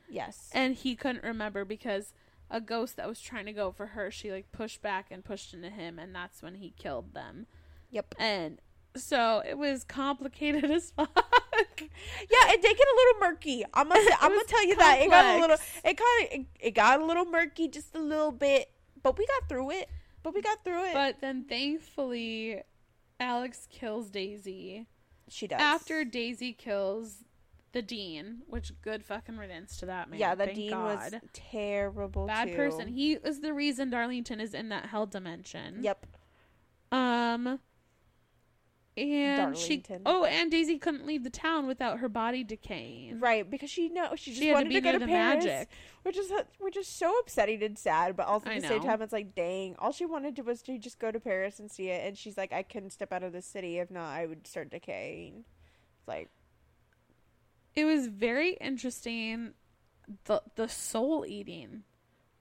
yes, And he couldn't remember because a ghost that was trying to go for her, she like pushed back and pushed into him, and that's when he killed them. Yep. And so it was complicated as fuck. yeah, it did get a little murky. I'm gonna, I'm gonna tell you that it got a little, it kind of, it, it got a little murky, just a little bit, but we got through it. But we got through it. But then thankfully, Alex kills Daisy. she does After Daisy kills the dean, which good fucking riddance to that man. yeah, the Thank dean God. was terrible. bad too. person. He is the reason Darlington is in that hell dimension. Yep. Um. And she. Darlington. Oh, and Daisy couldn't leave the town without her body decaying. Right, because she know she just She to wanted be to, go to Paris, magic. which is which is so upsetting and sad. But also at I the same time, it's like, dang, all she wanted to was to just go to Paris and see it. And she's like, I couldn't step out of the city if not, I would start decaying. It's like, It was very interesting. The the soul eating.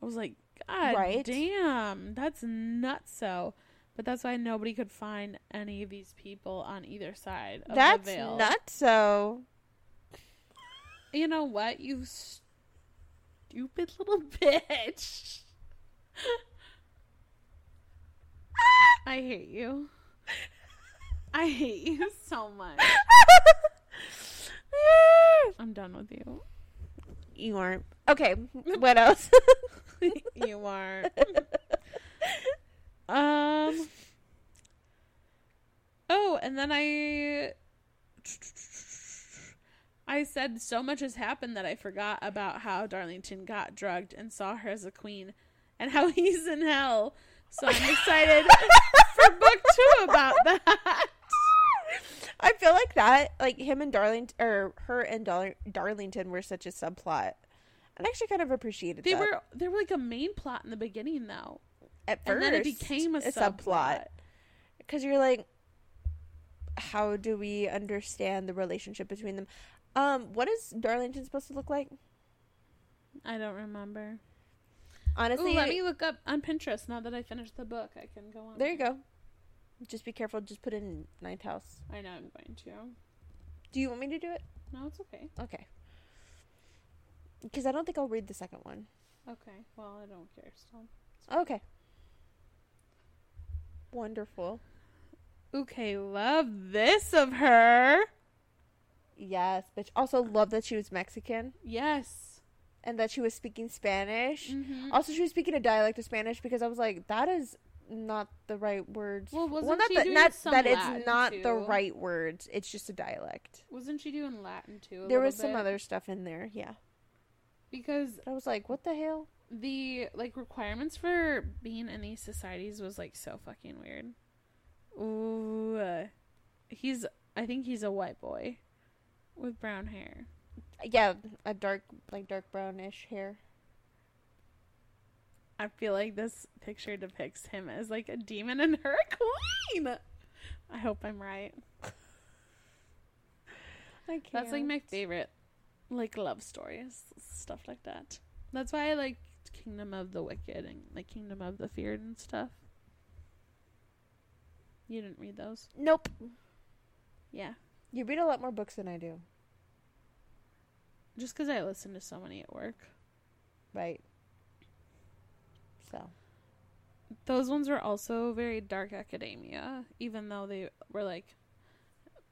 I was like, God Right. damn, that's nuts. So, but that's why nobody could find any of these people on either side of that's the veil. nuts. So You know what, you stupid little bitch. I hate you. I hate you so much. I'm done with you. you aren't okay. What else? you aren't. Um. Oh, and then I. I said so much has happened that I forgot about how Darlington got drugged and saw her as a queen, and how he's in hell. So I'm excited for book two about that. I feel like that, like him and Darlington, or her and Dar- Darlington were such a subplot. I actually kind of appreciated They that. were they were like a main plot in the beginning though, at first, and then it became a, subplot. because you're like how do we understand the relationship between them um what is darlington supposed to look like I don't remember. honestly Ooh, let me look up on Pinterest now that I finished the book. I can go on. there you go just be careful just put it in ninth house I know I'm going to. do you want me to do it No, it's okay. okay because i don't think i'll read the second one Okay. Well, I don't care still. okay wonderful Okay, love this of her. yes bitch also love that she was mexican Yes. and that she was speaking spanish Mm-hmm. Also, she was speaking a dialect of Spanish because I was like, that is not the right words. Well, wasn't not she that, doing not some that Latin, it's not the right words. It's just a dialect. Wasn't she doing Latin too? a there was some other stuff in there, yeah. because But I was like, what the hell? the like requirements for being in these societies was like so fucking weird. Ooh, uh, he's I think he's a white boy with brown hair. Yeah, a dark, like dark brownish hair. I feel like this picture depicts him as like a demon and her a queen. I hope I'm right. I can't. That's like my favorite, like love stories, stuff like that. That's why I like Kingdom of the Wicked and like Kingdom of the Feared and stuff. You didn't read those, Nope. yeah? You read a lot more books than I do, Just because I listen to so many at work. right? So Those ones were also very dark academia, even though they were like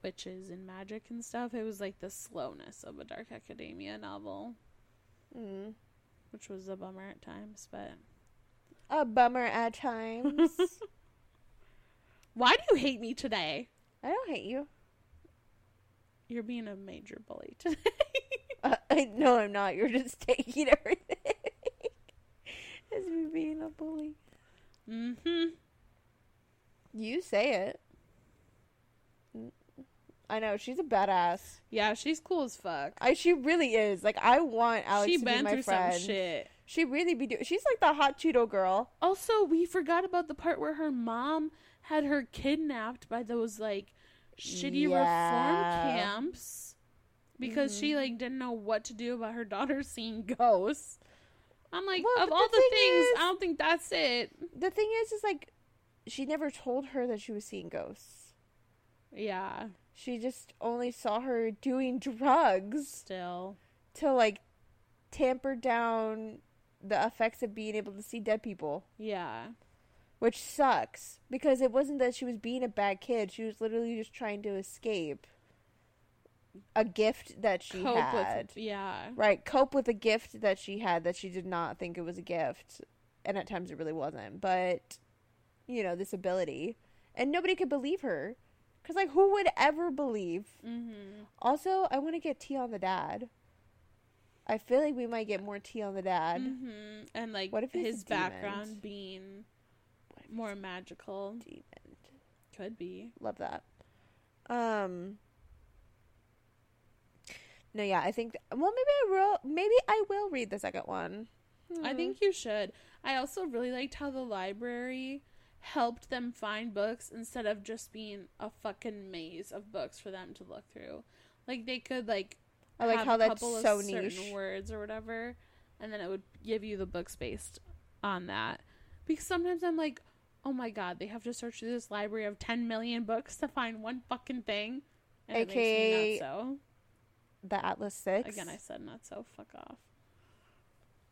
witches and magic and stuff. It was like the slowness of a dark academia novel, mm. which was a bummer at times. But a bummer at times. why do you hate me today? I don't hate you. You're being a major bully today. Uh, I no, I'm not. You're just taking everything as me being a bully. mm-hmm. You say it. I know she's a badass. Yeah, she's cool as fuck. I she really is. Like I want Alex she to be been my through friend. some shit. She really be doing. She's like the hot Cheeto girl. Also, we forgot about the part where her mom had her kidnapped by those like shitty reform camps because she Mhm. like didn't know what to do about her daughter seeing ghosts. I'm like, Well, of all the the thing things, is- I don't think that's it. The thing is, is like, she never told her that she was seeing ghosts. Yeah, She just only saw her doing drugs still. to like tamper down the effects of being able to see dead people. Yeah. which sucks because it wasn't that she was being a bad kid. She was literally just trying to escape a gift that she Cope had. with yeah. Right, cope with a gift that she had that she did not think it was a gift, and at times it really wasn't. But you know, this ability, and nobody could believe her, because like who would ever believe? Mm-hmm. Also, I want to get tea on the dad. I feel like we might get more tea on the dad. Mm-hmm. And like What if his demon? background being more magical Demon. could be. Love that. Um. No, yeah, I think. Well, maybe I will. Maybe I will read the second one. I Hmm. think you should. I also really liked how the library helped them find books instead of just being a fucking maze of books for them to look through. Like they could like I like have how a that's so niche. words or whatever, and then it would give you the books based on that. Because sometimes I'm like, oh my god, they have to search through this library of 10 million books to find one fucking thing. And AKA so. The Atlas Six. Again, I said not so. Fuck off.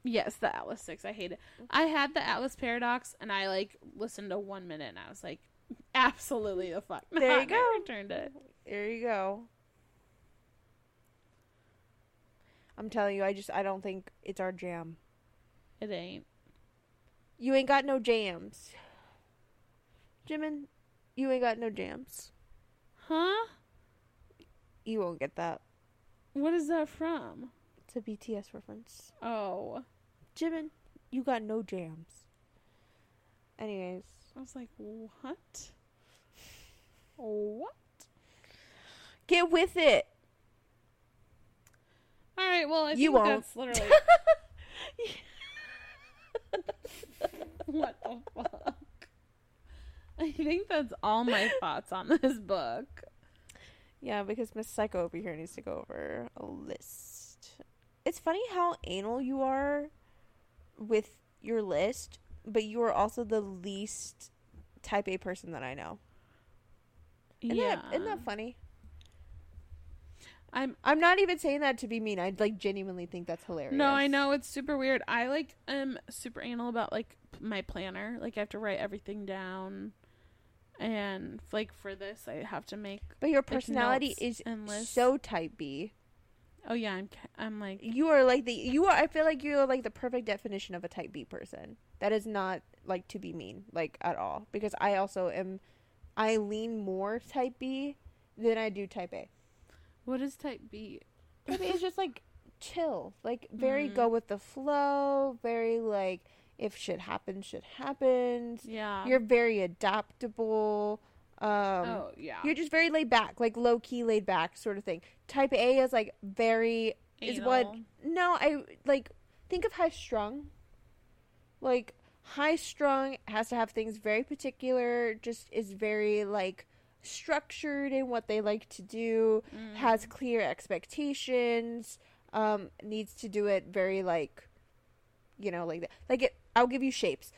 Yes, the Atlas Six. I hate it. I had the Atlas Paradox, and I like listened to one minute, and I was like, absolutely the fuck. There you go. I returned it. There you go. I'm telling you, I just I don't think it's our jam. It ain't. You ain't got no jams, Jimin. You ain't got no jams. Huh? You won't get that. What is that from? It's a BTS reference. Oh, Jimin, you got no jams. Anyways, I was like, what? What? get with it. All right. Well, I You think won't. that's literally what the fuck. I think that's all my thoughts on this book. Yeah, because Miss Psycho over here needs to go over a list. It's funny how anal you are with your list, but you are also the least type A person that I know. Isn't, yeah, that, isn't that funny? I'm I'm not even saying that to be mean. I like genuinely think that's hilarious. No, I know it's super weird. I like am super anal about like my planner. Like I have to write everything down, and like for this I have to make. But your personality is lists. so type B. Oh yeah, I'm I'm like You are like the you are. I feel like you are like the perfect definition of a type B person. That is not like to be mean, like at all. Because I also am. I lean more type B than I do type A. what is type B? Type A is just like chill, like very Mhm. go with the flow, very like if shit happens, shit happens. Yeah. You're very adaptable. Um, oh yeah. You're just very laid back, like low key laid back sort of thing. Type A is like very is what no, I like think of high strung. Like high strung has to have things very particular, just is very like structured in what they like to do, Mm. has clear expectations, um, needs to do it very like you know, like that. Like it I'll give you shapes.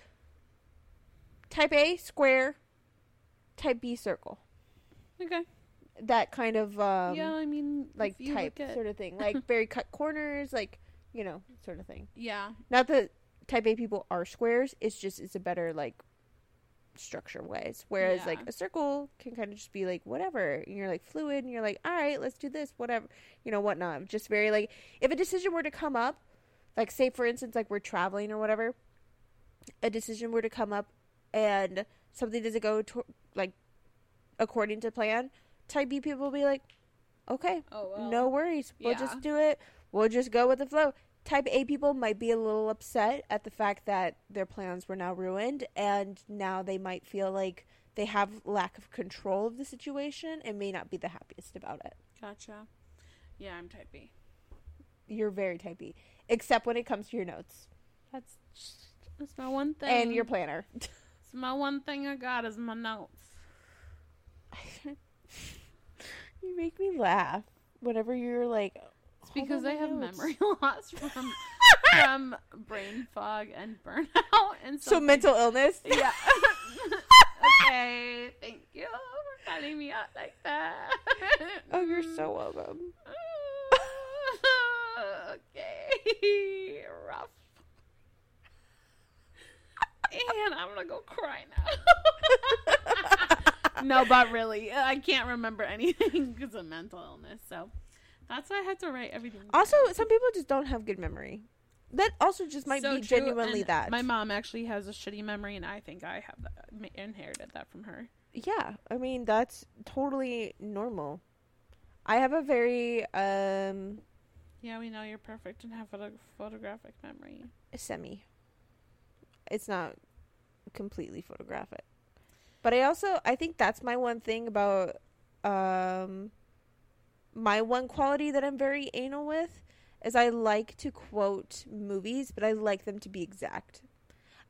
Type A square, type B circle. okay. That kind of um yeah, I mean, like type at- sort of thing. Like very cut corners, like you know, sort of thing. Yeah. Not that type A people are squares. It's just it's a better like structure wise. Whereas like a circle can kind of just be like whatever. And you're like fluid, and you're like, all right, let's do this, whatever, you know, whatnot. Just very like if a decision were to come up, like say for instance, like we're traveling or whatever, a decision were to come up, and something doesn't go to like according to plan. Type B people will be like, Okay, Oh well. no worries. We'll Yeah. just do it. We'll just go with the flow. Type A people might be a little upset at the fact that their plans were now ruined, and now they might feel like they have lack of control of the situation and may not be the happiest about it. Gotcha. Yeah, I'm type B. You're very type B, except when it comes to your notes That's that's my one thing. and your planner. It's my one thing I got is my notes. you make me laugh whenever you're like. It's because I have notes." memory loss from from brain fog and burnout and So mental illness. Yeah. okay. Thank you for calling me out like that. Oh, you're so welcome. okay. Rough. And I'm gonna go cry now. no, but really, I can't remember anything because of mental illness. So that's why I had to write everything. Also, down. some people just don't have good memory. That also just might So be true, genuinely and that. My mom actually has a shitty memory, and I think I have that, inherited that from her. yeah, I mean that's totally normal. I have a very um Yeah, we know you're perfect and have a photographic memory. semi. It's not completely photographic. But I also I think that's my one thing about um my one quality that I'm very anal with is I like to quote movies, but I like them to be exact.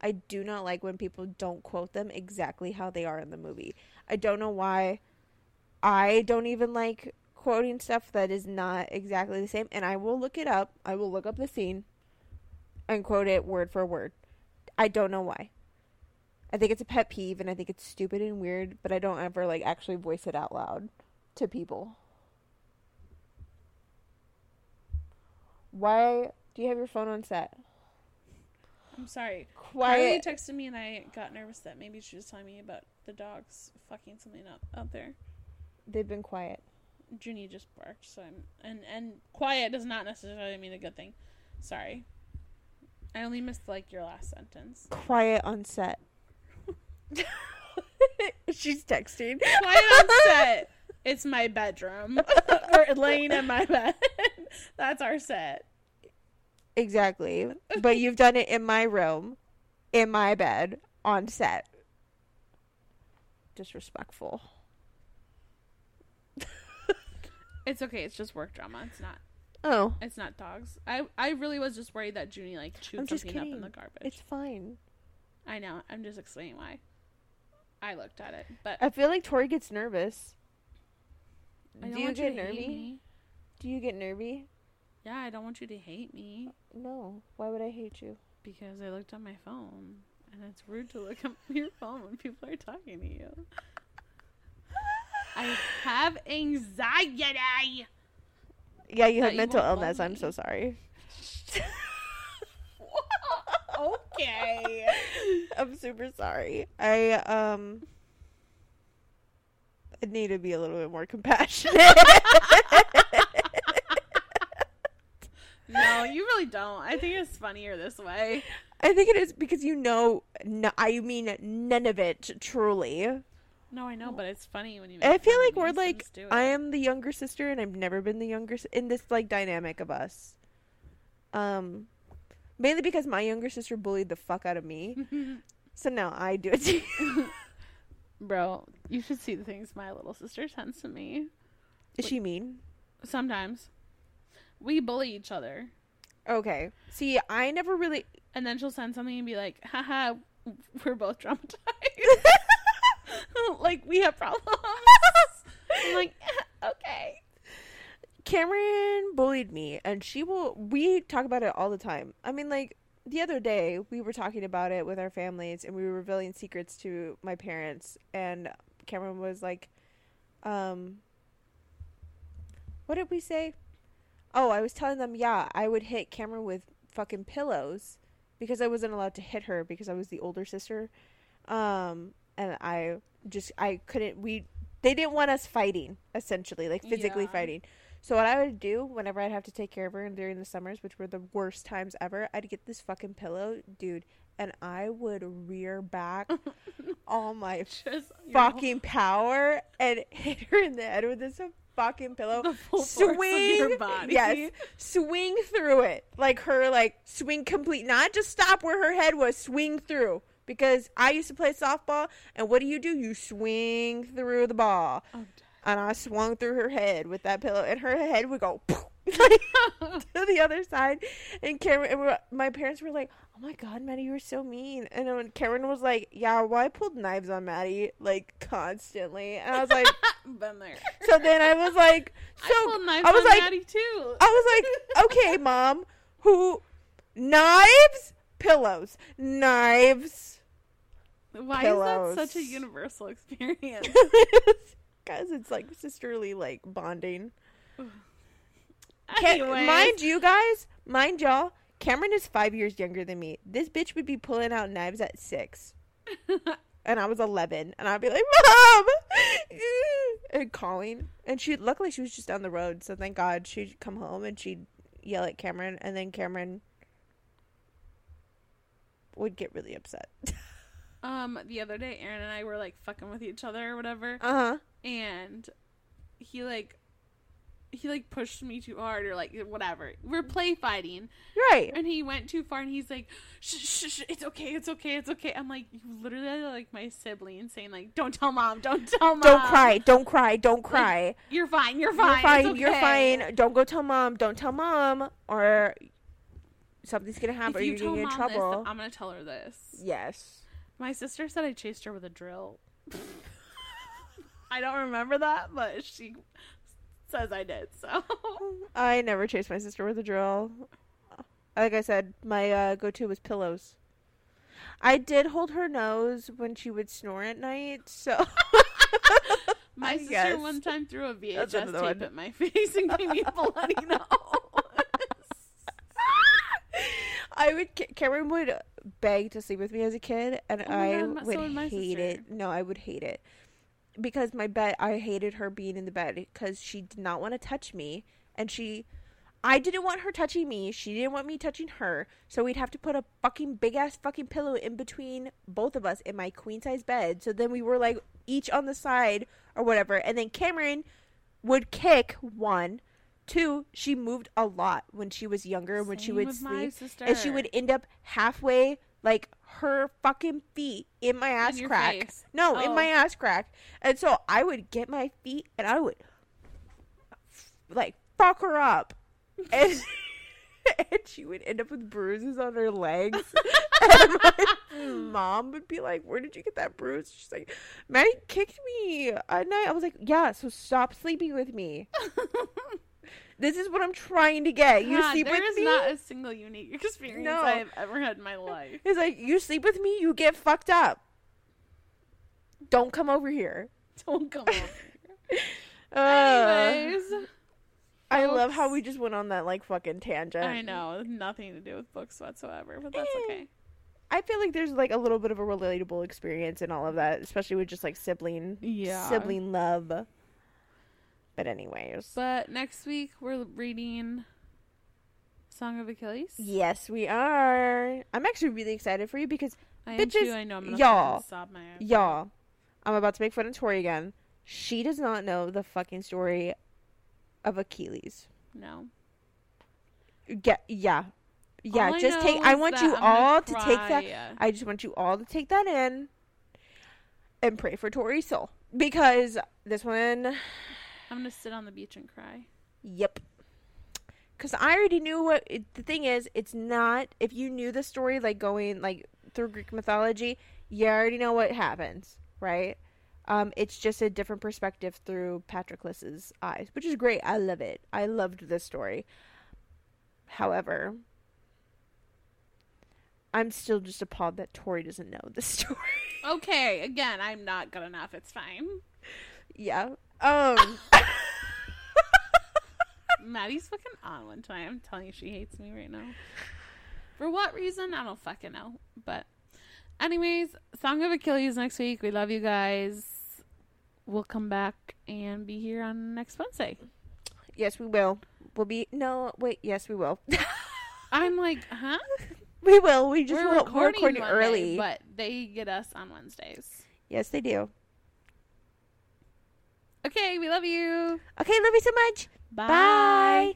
I do not like when people don't quote them exactly how they are in the movie. I don't know why. I don't even like quoting stuff that is not exactly the same, and I will look it up. I will look up the scene and quote it word for word. I don't know why. I think it's a pet peeve, and I think it's stupid and weird, but I don't ever like actually voice it out loud to people. Why do you have your phone on set? I'm sorry. Quiet. Carly texted me, and I got nervous that maybe she was telling me about the dogs fucking something up out there. They've been quiet. Junie just barked, so I'm and and quiet does not necessarily mean a good thing. Sorry. I only missed like your last sentence. Quiet on set. She's texting. Quiet on set. It's my bedroom. We're laying in my bed. That's our set. Exactly. But you've done it in my room, in my bed, on set. Disrespectful. It's okay. It's just work drama. It's not. Oh, It's not dogs. I I really was just worried that Junie like chewed I'm something up in the garbage. it's fine. I know. I'm just explaining why. I looked at it, but I feel like Tori gets nervous. Don't you get nervy? Do you get nervy? Yeah, I don't want you to hate me uh, No. Why would I hate you? because I looked at my phone, and it's rude to look at your phone when people are talking to you. I have anxiety. Yeah, you have you mental illness. I'm so sorry. okay. I'm super sorry. I um I need to be a little bit more compassionate. No, you really don't. I think it's funnier this way. I think it is because you know, no, I mean, none of it truly. No, I know, but it's funny when you. I feel like we're like, just do it. I am the younger sister, and I've never been the younger in this like dynamic of us. Um, mainly because my younger sister bullied the fuck out of me, so now I do it. To you. Bro, you should see the things my little sister sends to me. Is she mean? Sometimes we bully each other, Okay. See, I never really. and then she'll send something and be like, "Haha, we're both traumatized. like we have problems." I'm like, "Okay." Cameron bullied me, and she will. We talk about it all the time. I mean, like the other day, we were talking about it with our families, and we were revealing secrets to my parents. And Cameron was like, "Um, what did we say? Oh, I was telling them, yeah, I would hit Cameron with fucking pillows because I wasn't allowed to hit her because I was the older sister. Um, and I just I couldn't. We they didn't want us fighting essentially, like physically Yeah. fighting. So what I would do whenever I'd have to take care of her during the summers, which were the worst times ever, I'd get this fucking pillow, dude, and I would rear back all my Just fucking power and hit her in the head with this fucking pillow. The full force of your swing yes swing through it like her like swing complete not just stop where her head was swing through because i used to play softball and what do you do you swing through the ball Oh, and i swung through her head with that pillow and her head would go to the other side and Cameron and we're- my parents were like oh my god Maddie you were so mean and then Cameron was like yeah well I pulled knives on Maddie like constantly and I was like Been there. so then I was like so I pulled knives I was on like- Maddie too. I was like, okay, mom, who knives, pillows, knives. Why pillows. is that such a universal experience? Guys, it's like sisterly like bonding. Anyways, mind you guys, mind y'all, Cameron is five years younger than me. This bitch would be pulling out knives at six. And I was eleven, and I'd be like, "Mom," and calling. And she, luckily, she was just down the road, so thank God she'd come home and she'd yell at Cameron, and then Cameron would get really upset. Um, the other day, Aaron and I were like fucking with each other or whatever, Uh huh. and he like. He like pushed me too hard or like whatever. We're play fighting Right. and he went too far and he's like, shh, shh, shh, it's okay, it's okay, it's okay. I'm like, you literally like my sibling saying like, don't tell mom, don't tell mom. Don't cry. Don't cry. Don't cry. You're fine, you're fine. You're fine. it's You're fine. Don't go tell mom. Don't tell mom, or something's gonna happen. If or you you're gonna get in mom this, trouble. I'm gonna tell her this. yes. My sister said I chased her with a drill. I don't remember that, but she says I did. So I never chased my sister with a drill. Like I said, my uh, go-to was pillows. I did hold her nose when she would snore at night, so my I sister guess. one time threw a VHS tape one. at my face and gave me a bloody nose. I would. Cameron would beg to sleep with me as a kid, and Oh I God, would so hate sister. it. No, I would hate it because my bed. I hated her being in the bed because she did not want to touch me, and she. I didn't want her touching me. She didn't want me touching her. So we'd have to put a fucking big ass fucking pillow in between both of us in my queen size bed. So then we were like each on the side or whatever. And then Cameron would kick one. Two, she moved a lot when she was younger when she would sleep and she would end up halfway like her fucking feet in my ass your crack. face. No, in Oh. my ass crack. And so I would get my feet and I would like fuck her up. And, and she would end up with bruises on her legs. and my mom would be like, Where did you get that bruise? She's like, Maddie kicked me at night. I was like, Yeah, so stop sleeping with me. This is what I'm trying to get. You God, sleep there with is me. not a single unique experience No. I've ever had in my life. He's like, you sleep with me, you get fucked up. Don't come over here. Don't come over. Uh, Anyways, I love how we just went on that like fucking tangent. I know nothing to do with books whatsoever, but that's Eh. okay. I feel like there's like a little bit of a relatable experience in all of that, especially with just like sibling Yeah. sibling love. But anyways, But next week we're reading Song of Achilles. yes, we are. I'm actually really excited for you because I am bitches, too. I know I'm gonna y'all, sob my eyes y'all, I'm about to make fun of Tori again. She does not know the fucking story of Achilles. No. Get yeah. Yeah, All I just take I want you I'm all to take that. I just want you all to take that in and pray for Tori's soul. Because this one I'm gonna sit on the beach and cry. Yep. Because I already knew what it, the thing is. It's not if you knew the story, like going like through Greek mythology, you already know what happens, right? Um, it's just a different perspective through Patroclus's eyes, which is great. I love it. I loved this story. However, I'm still just appalled that Tori doesn't know the story. Okay, again, I'm not good enough. It's fine. yeah. Um. Maddie's fucking on one tonight. I'm telling you, she hates me right now. For what reason? I don't fucking know. But, anyways, Song of Achilles next week. We love you guys. We'll come back and be here on next Wednesday. yes, we will. We'll be no. Wait. Yes, we will. I'm like, huh? We will. We just we're will recording, recording Monday, early. but they get us on Wednesdays. yes, they do. Okay, we love you. Okay, love you so much. Bye. Bye.